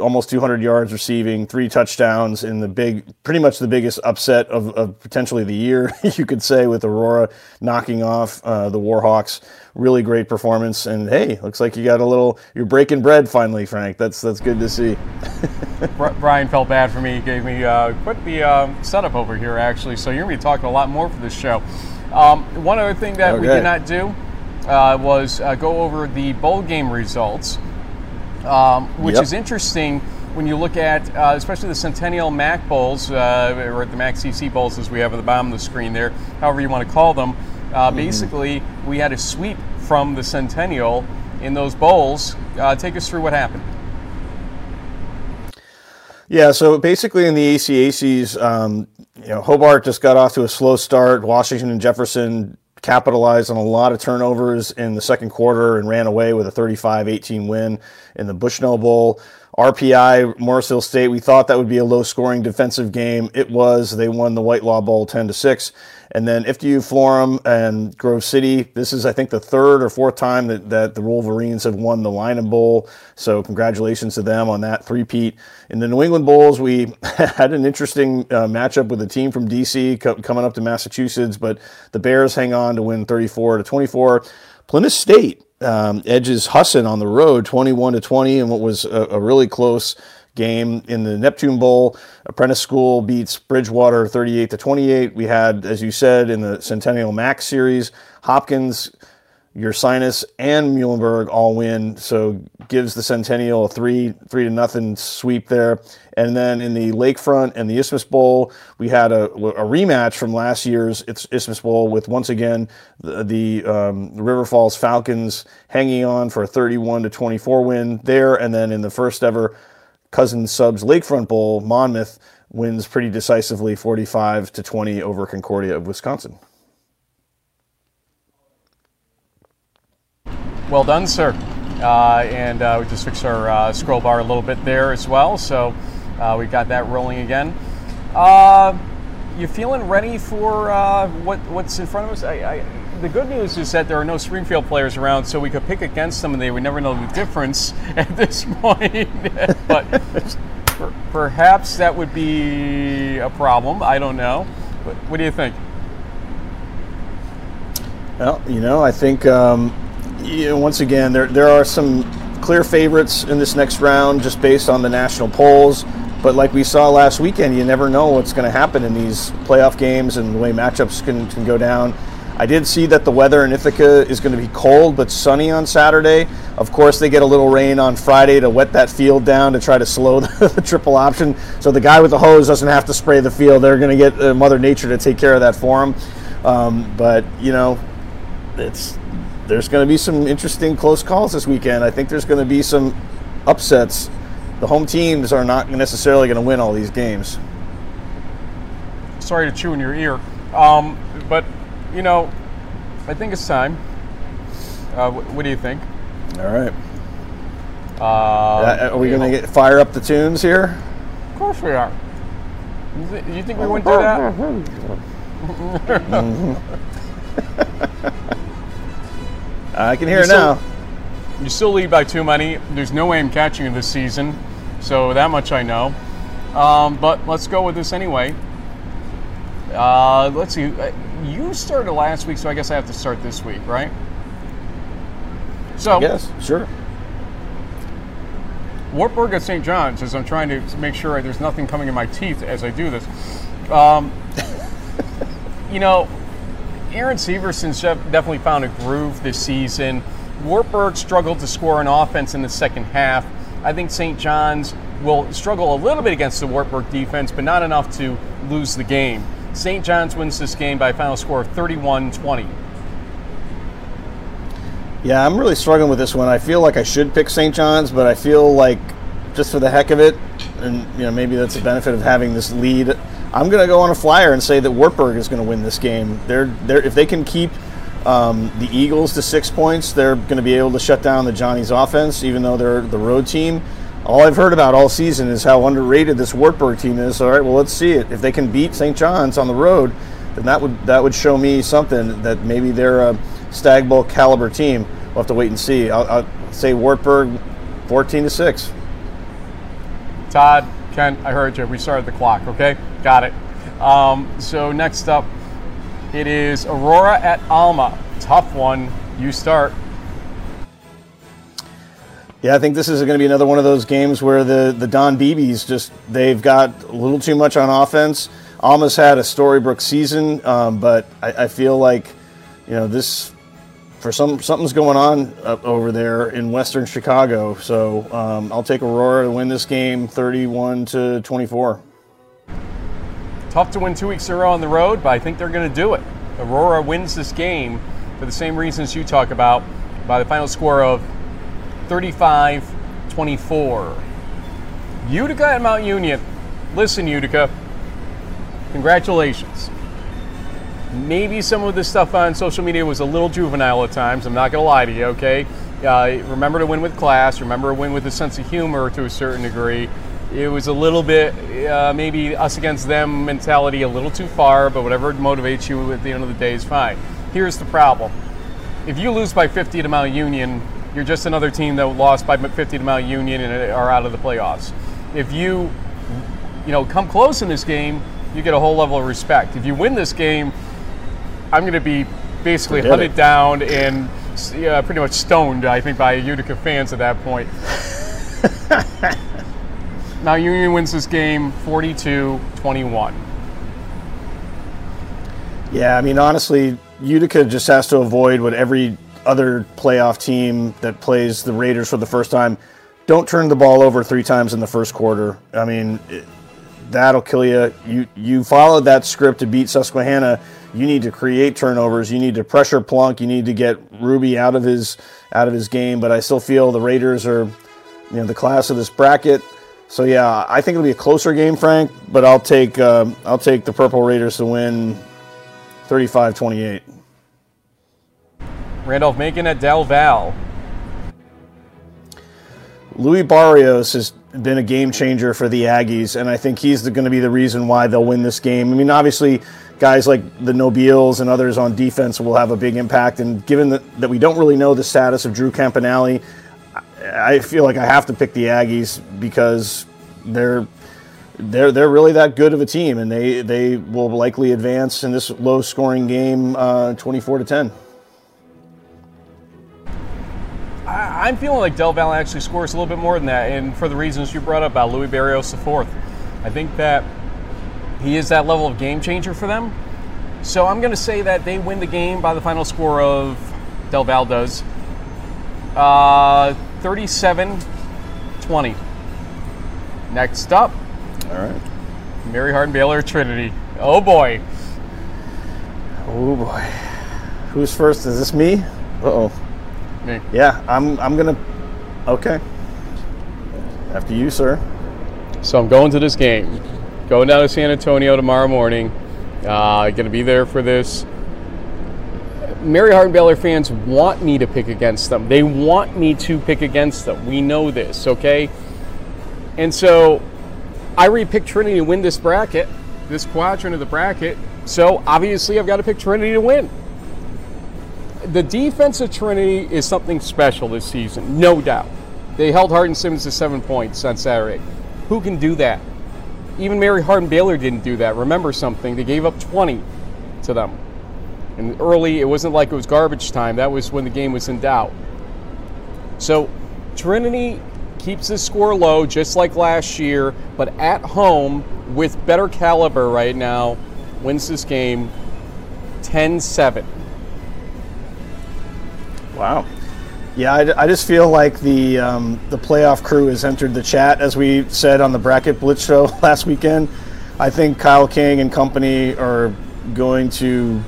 almost 200 yards receiving, three touchdowns in the big, pretty much the biggest upset of, of potentially the year, [LAUGHS] you could say, with Aurora knocking off uh, the Warhawks. Really great performance, and hey, looks like you got a little, you're breaking bread finally, Frank. That's that's good to see. [LAUGHS] Brian felt bad for me. He gave me uh, quite the uh, setup over here, actually. So you're going to be talking a lot more for this show. Um, one other thing that we did not do uh, was uh, go over the bowl game results, um, which Yep. is interesting when you look at, uh, especially the Centennial MAC Bowls, uh, or the MAC CC Bowls, as we have at the bottom of the screen there, however you want to call them. Uh, Basically, we had a sweep from the Centennial in those bowls. Uh, take us through what happened. Yeah, so basically in the ECACs, um, you know, Hobart just got off to a slow start. Washington and Jefferson capitalized on a lot of turnovers in the second quarter and ran away with a 35-18 win in the Bushnell Bowl. RPI, Morrisville State, we thought that would be a low-scoring defensive game. It was. They won the Whitelaw Bowl 10 to 6. And then IFTU Forum and Grove City. This is, I think, the third or fourth time that, that the Wolverines have won the Lynah Bowl. So congratulations to them on that three-peat. In the New England Bowls, we [LAUGHS] had an interesting uh, matchup with a team from DC co- coming up to Massachusetts, but the Bears hang on to win 34 to 24. Plymouth State um, edges Husson on the road 21 to 20 in what was a, a really close game in the Neptune Bowl. Apprentice School beats Bridgewater 38 to 28. We had, as you said, in the Centennial Max series, Hopkins, Ursinus, and Muhlenberg all win, so gives the Centennial a three three to nothing sweep there. And then in the Lakefront and the Isthmus Bowl, we had a, a rematch from last year's Isthmus Bowl with once again the, the um, River Falls Falcons hanging on for a 31 to 24 win there. And then in the first ever Cousin Subs Lakefront Bowl, Monmouth wins pretty decisively 45 to 20 over Concordia of Wisconsin. Well done, sir. Uh, and uh, we just fixed our uh, scroll bar a little bit there as well, so uh, we got that rolling again. Uh, you feeling ready for uh, what what's in front of us? I, I, the good news is that there are no Springfield players around, so we could pick against them, and they would never know the difference [LAUGHS] at this point. [LAUGHS] but per- perhaps that would be a problem. I don't know. But what do you think? Well, you know, I think um, you know, once again there there are some clear favorites in this next round just based on the national polls. But like we saw last weekend, you never know what's going to happen in these playoff games and the way matchups can, can go down. I did see that the weather in Ithaca is going to be cold but sunny on Saturday. Of course, they get a little rain on Friday to wet that field down to try to slow [LAUGHS] the, the triple option. So the guy with the hose doesn't have to spray the field. They're going to get uh, Mother Nature to take care of that for him. Um, but, you know, it's there's going to be some interesting close calls this weekend. I think there's going to be some upsets. The home teams are not necessarily going to win all these games. sorry to chew in your ear. Um, but, you know, I think it's time. Uh, wh- what do you think? All right. Uh, are we going to get fire up the tunes here? Of course we are. You, th- you think we wouldn't do that? [LAUGHS] [LAUGHS] I can hear it You still- now. You still lead by too many. There's no way I'm catching you this season, so that much I know. Um, but let's go with this anyway. Uh, let's see. Uh, You started last week, so I guess I have to start this week, right? So, Yes, sure. Wartburg at St. John's, as I'm trying to make sure there's nothing coming in my teeth as I do this. Um, [LAUGHS] you know, Aaron Syverson's definitely found a groove this season. Wartburg struggled to score an offense in the second half. I think St. John's will struggle a little bit against the Wartburg defense, but not enough to lose the game. St. John's wins this game by a final score of 31 20. Yeah, I'm really struggling with this one. I feel like I should pick St. John's, but I feel like just for the heck of it, and you know maybe that's a benefit of having this lead. I'm going to go on a flyer and say that Wartburg is going to win this game. They're, they're if they can keep um, the Eagles to six points, they're going to be able to shut down the Johnnies offense, even though they're the road team. All I've heard about all season is how underrated this Wartburg team is. All right, well let's see it. If they can beat St. John's on the road, then that would that would show me something that maybe they're a Stag Bowl caliber team. We'll have to wait and see. I'll, I'll say Wartburg, 14 to six. Todd, Kent, I heard you. We started the clock, okay? Got it. Um, so next up, it is Aurora at Alma. Tough one. You start. Yeah, I think this is going to be another one of those games where the, the Don Beebes just, they've got a little too much on offense. Alma's had a Storybrooke season, um, but I, I, feel like, you know, this, for some, something's going on up over there in Western Chicago. So um, I'll take Aurora to win this game 31 to 24. Tough to win two weeks in a row on the road, but I think they're going to do it. Aurora wins this game for the same reasons you talk about by the final score of 35 24. Utica and Mount Union. Listen, Utica, congratulations. Maybe some of the stuff on social media was a little juvenile at times. I'm not going to lie to you, okay? Uh, remember to win with class, remember to win with a sense of humor to a certain degree. It was a little bit, uh, maybe us against them mentality a little too far, but whatever motivates you at the end of the day is fine. Here's the problem if you lose by 50 to Mount Union, you're just another team that lost by 50 to Mount Union and are out of the playoffs. If you, you know, come close in this game, you get a whole level of respect. If you win this game, I'm going to be basically Forget hunted it. down and uh, pretty much stoned, I think, by Utica fans at that point. [LAUGHS] Mount Union wins this game 42 21. Yeah, I mean, honestly, Utica just has to avoid what every other playoff team that plays the Raiders for the first time, don't turn the ball over three times in the first quarter. I mean, it, that'll kill you. You you followed that script to beat Susquehanna. You need to create turnovers. You need to pressure Plunk. You need to get Ruby out of his out of his game. But I still feel the Raiders are, you know, the class of this bracket. So yeah, I think it'll be a closer game, Frank. But I'll take um, I'll take the Purple Raiders to win, 35-28. Randolph Macon at Del Val. Louis Barrios has been a game changer for the Aggies, and I think he's going to be the reason why they'll win this game. I mean, obviously, guys like the Nobiles and others on defense will have a big impact. And given that, that we don't really know the status of Drew Campanelli, I feel like I have to pick the Aggies because they're they're they're really that good of a team, and they they will likely advance in this low scoring game, uh, twenty four to ten. I, am feeling like Del Val actually scores a little bit more than that, and for the reasons you brought up about Louis Barrios IV. I think that he is that level of game changer for them. So I'm going to say that they win the game by the final score of Del Val does uh, 37 20. Next up. All right. Mary Hardin Baylor Trinity. Oh boy. Oh boy. Who's first? Is this me? Uh oh. Me. Yeah, I'm. I'm gonna. Okay. After you, sir. So I'm going to this game. Going down to San Antonio tomorrow morning. Uh, going to be there for this. Mary Hardin Baylor fans want me to pick against them. They want me to pick against them. We know this, okay? And so I repicked Trinity to win this bracket, this quadrant of the bracket. So obviously I've got to pick Trinity to win the defense of Trinity is something special this season, no doubt. They held Hardin Simmons to seven points on Saturday. Who can do that? Even Mary Hardin Baylor didn't do that. Remember something, they gave up 20 to them. And early, it wasn't like it was garbage time. That was when the game was in doubt. So Trinity keeps the score low, just like last year, but at home with better caliber right now, wins this game 10 7. Wow. Yeah, I, I, just feel like the um, the playoff crew has entered the chat, as we said on the bracket blitz show [LAUGHS] last weekend. I think Kyle King and company are going to,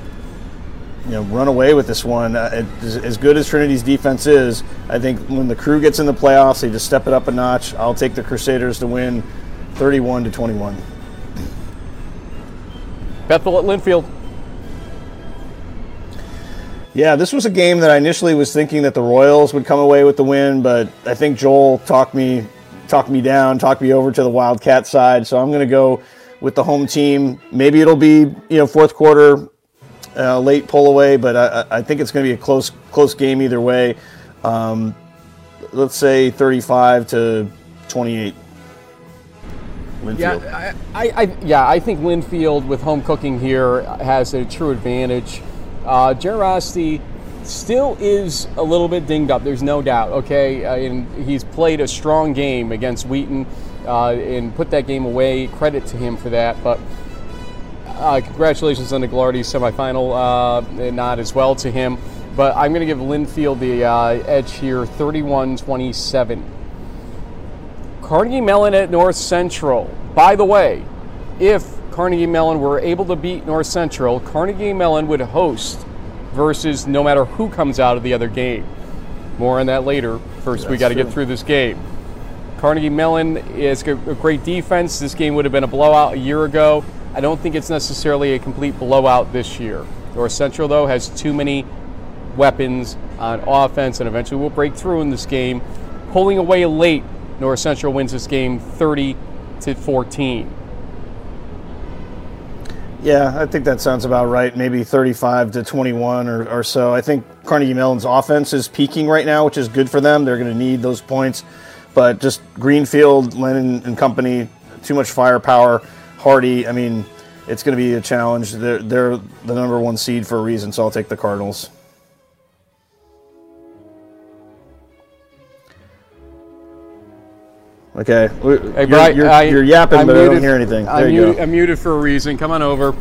you know, run away with this one. Uh, it, as good as Trinity's defense is, I think when the crew gets in the playoffs, they just step it up a notch. I'll take the Crusaders to win, 31 to 21. Bethel at Linfield. Yeah, this was a game that I initially was thinking that the Royals would come away with the win, but I think Joel talked me talked me down, talked me over to the Wildcat side. So I'm going to go with the home team. Maybe it'll be you know fourth quarter, uh, late pull away, but I, I think it's going to be a close close game either way. Um, let's say 35 to 28. Linfield. Yeah, I, I, yeah, I think Linfield with home cooking here has a true advantage. Uh, still is a little bit dinged up. There's no doubt. Okay, uh, and he's played a strong game against Wheaton uh, and put that game away. Credit to him for that. But uh, congratulations on the Gagliardi semifinal uh, nod as well to him. But I'm going to give Linfield the uh, edge here, 31-27. Carnegie Mellon at North Central. By the way, if Carnegie Mellon were able to beat North Central, Carnegie Mellon would host versus no matter who comes out of the other game. More on that later. First, we got to get through this game. Carnegie Mellon is a a great defense. This game would have been a blowout a year ago. I don't think it's necessarily a complete blowout this year. North Central, though, has too many weapons on offense and eventually will break through in this game. Pulling away late, North Central wins this game 30 to 14. Yeah, I think that sounds about right. Maybe 35 to 21 or, or so. I think Carnegie Mellon's offense is peaking right now, which is good for them. They're going to need those points. But just Greenfield, Lehnen and company, too much firepower. Hardy, I mean, it's going to be a challenge. They're, they're the number one seed for a reason, so I'll take the Cardinals. Okay, Hey, you're, Brian, you're, I- you're yapping, I'm but I don't hear anything. I'm you muted, go. I'm muted for a reason. Come on over.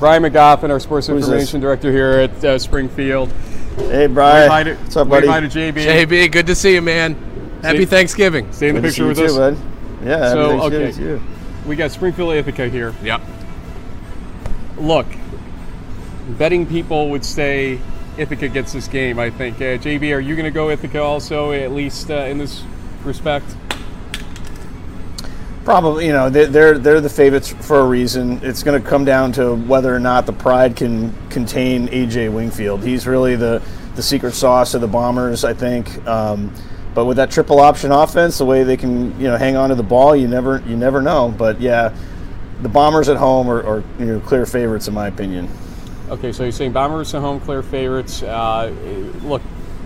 Brian McGoffin, our sports Who's information this? director here at uh, Springfield. Hey, Brian. Hi to, What's up, buddy? Hi to JB. JB, good to see you, man. Happy See- Thanksgiving. Stay in the Good to see picture you with too, us. bud. Yeah, So, Thanksgiving okay. to you. We got Springfield Ithaca here. Yep. Look, betting people would say Ithaca gets this game. I think. Uh, JB, are you going to go Ithaca also, at least uh, in this respect? Probably, you know, they- they're they're the favorites for a reason. It's going to come down to whether or not the Pride can contain AJ Wingfield. He's really the the secret sauce of the Bombers, I think. Um, but with that triple option offense, the way they can you know hang on to the ball, you never you never know. But yeah, the Bombers at home are, are you know clear favorites in my opinion. Okay, so you're saying Bombers at home, clear favorites. Uh, look,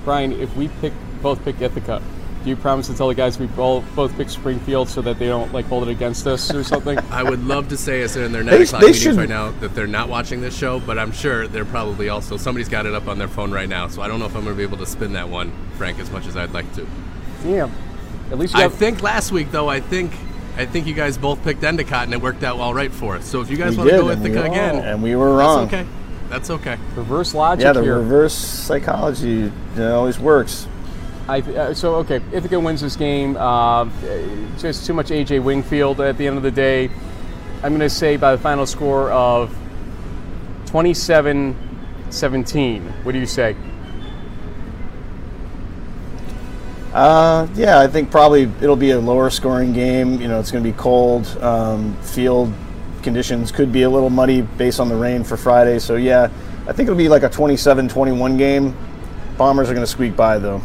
Brian, if we pick both pick Ithaca, do you promise to tell the guys we both both pick Springfield so that they don't like hold it against us or something? [LAUGHS] I would love to say as they're in their They- 9 o'clock they meetings should- right now that they're not watching this show, but I'm sure they're probably also, somebody's got it up on their phone right now, so I don't know if I'm going to be able to spin that one, Frank, as much as I'd like to. Damn. At least you I think last week, though, I think I think you guys both picked Endicott, and it worked out all right for us. So if you guys We want to go and we Ithaca again, and we were that's wrong. okay. That's okay. reverse logic Yeah, the here. reverse psychology you know, always works. I, uh, so okay, Ithaca wins this game. Uh, just too much AJ Wingfield at the end of the day. I'm going to say by the final score of 27-17. What do you say? Uh, yeah, I think probably it'll be a lower scoring game. You know, it's going to be cold. Um, field conditions could be a little muddy based on the rain for Friday. So, yeah, I think it'll be like a 27 21 game. Bombers are going to squeak by, though.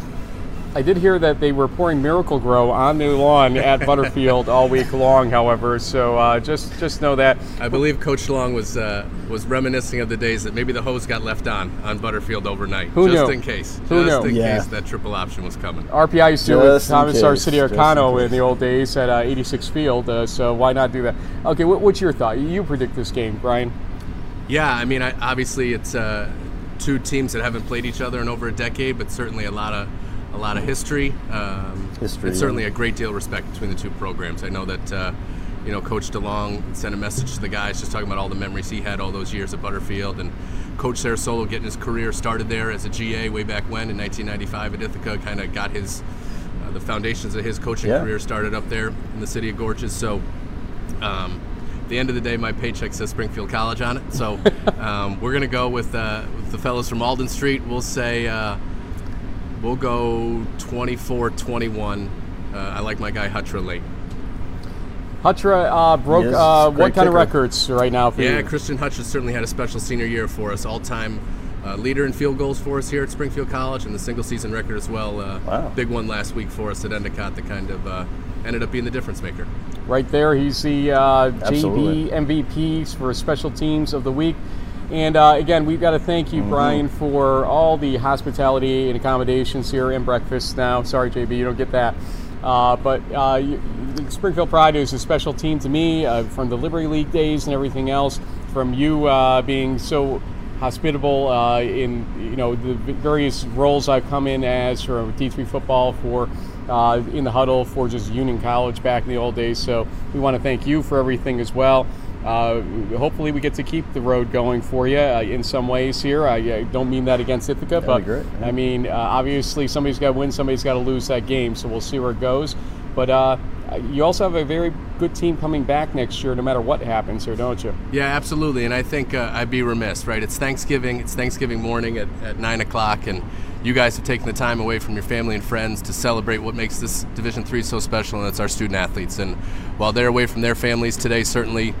I did hear that they were pouring Miracle-Gro on the lawn at [LAUGHS] Butterfield all week long. However, so uh, just just know that. I believe Coach Long was uh, was reminiscing of the days that maybe the hose got left on on Butterfield overnight, Who just knew? in case, Who just knew? in Yeah. case that triple option was coming. RPI used to do it with Just in Thomas case, Arcidi just in in, the old days at uh, 86 Field. Uh, so why not do that? Okay, what, what's your thought? You predict this game, Brian? Yeah, I mean, I, obviously it's uh, two teams that haven't played each other in over a decade, but certainly a lot of a lot of history. Um, History, and yeah. certainly a great deal of respect between the two programs. I know that uh, you know Coach DeLong sent a message to the guys just talking about all the memories he had all those years at Butterfield, and Coach Sarasolo getting his career started there as a GA way back when in 1995 at Ithaca, kind of got his uh, the foundations of his coaching Yeah. career started up there in the city of Gorges. So. Um, the end of the day, my paycheck says Springfield College on it. So [LAUGHS] um, we're going to go with, uh, with the fellows from Alden Street. We'll say uh, we'll go 24 21. Uh, I like my guy Hutra late. Hutra uh, broke Yes, uh, what kind of records right now for Yeah, you? Christian Hutch has certainly had a special senior year for us. All time uh, leader in field goals for us here at Springfield College and the single season record as well. Uh, Wow. Big one last week for us at Endicott that kind of uh, ended up being the difference maker. Right there, he's the uh, JB MVP for special teams of the week. And uh, again, we've got to thank Mm-hmm. you, Brian, for all the hospitality and accommodations here and breakfast now. Sorry, JB, you don't get that. Uh, but uh, you, Springfield Pride is a special team to me uh, from the Liberty League days and everything else. From you uh, being so hospitable uh, in you know the various roles I've come in as for D3 football for uh, in the huddle for just Union College back in the old days. So we want to thank you for everything as well. Uh, hopefully, we get to keep the road going for you uh, in some ways here. I, I, don't mean that against Ithaca, but great, yeah. I mean uh, obviously somebody's got to win, somebody's got to lose that game. So we'll see where it goes. But uh, you also have a very good team coming back next year, no matter what happens here, don't you? Yeah, absolutely. And I think uh, I'd be remiss, right? It's Thanksgiving. It's Thanksgiving morning at, at nine o'clock, and you guys have taken the time away from your family and friends to celebrate what makes this Division Three so special, and it's our student athletes. And while they're away from their families today, certainly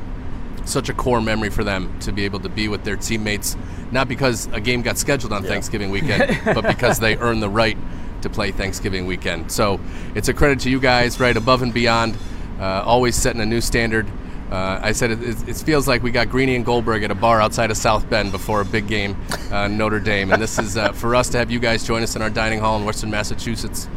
such a core memory for them to be able to be with their teammates, not because a game got scheduled on yeah. Thanksgiving weekend, [LAUGHS] but because they earned the right to play Thanksgiving weekend. So it's a credit to you guys, right, above and beyond, uh, always setting a new standard. Uh, I said it, it, feels like we got Greeny and Goldberg at a bar outside of South Bend before a big game, uh, Notre Dame, and this is uh, for us to have you guys join us in our dining hall in Western Massachusetts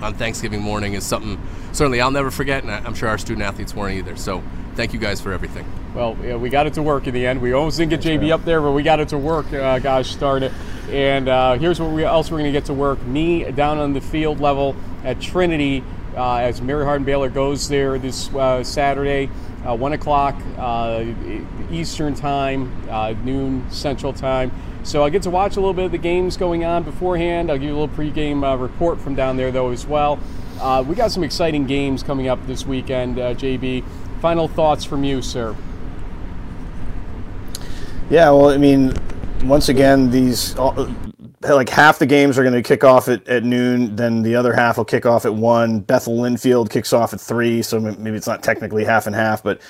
on Thanksgiving morning is something certainly I'll never forget, and I'm sure our student athletes weren't either. So thank you guys for everything. Well, yeah, we got it to work in the end. We almost didn't get JB up there, but we got it to work. Uh, gosh darn it. And uh, here's what we, else we're going to get to work. Me down on the field level at Trinity uh, as Mary Hardin Baylor goes there this uh, Saturday, uh, 1 o'clock uh, Eastern Time, noon Central Time. So I get to watch a little bit of the games going on beforehand. I'll give you a little pregame report from down there, though, as well. we got some exciting games coming up this weekend, JB. Final thoughts from you, sir. Yeah, well, I mean, once again, these like half the games are going to kick off at, at noon, then the other half will kick off at one. Bethel Linfield kicks off at three, so maybe it's not technically half and half, but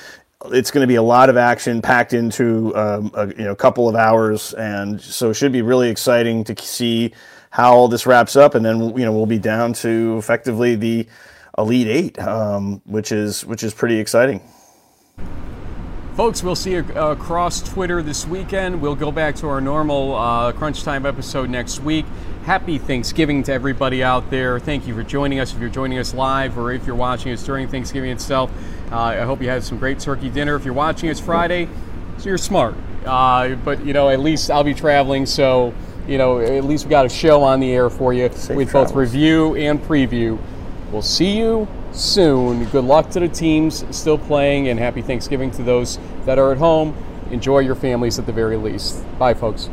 it's going to be a lot of action packed into um, a you know couple of hours, and so it should be really exciting to see how all this wraps up, and then you know we'll be down to effectively the Elite Eight, um, which is which is pretty exciting. Folks, we'll see you uh, across Twitter this weekend. We'll go back to our normal uh, Crunch Time episode next week. Happy Thanksgiving to everybody out there. Thank you for joining us. If you're joining us live or if you're watching us during Thanksgiving itself, uh, I hope you had some great turkey dinner. If you're watching us Friday, so you're smart. Uh, but, you know, at least I'll be traveling, so, you know, at least we got a show on the air for you Safe with travels. both review and preview. We'll see you soon. Good luck to the teams still playing, and happy Thanksgiving to those that are at home. Enjoy your families at the very least. Bye, folks.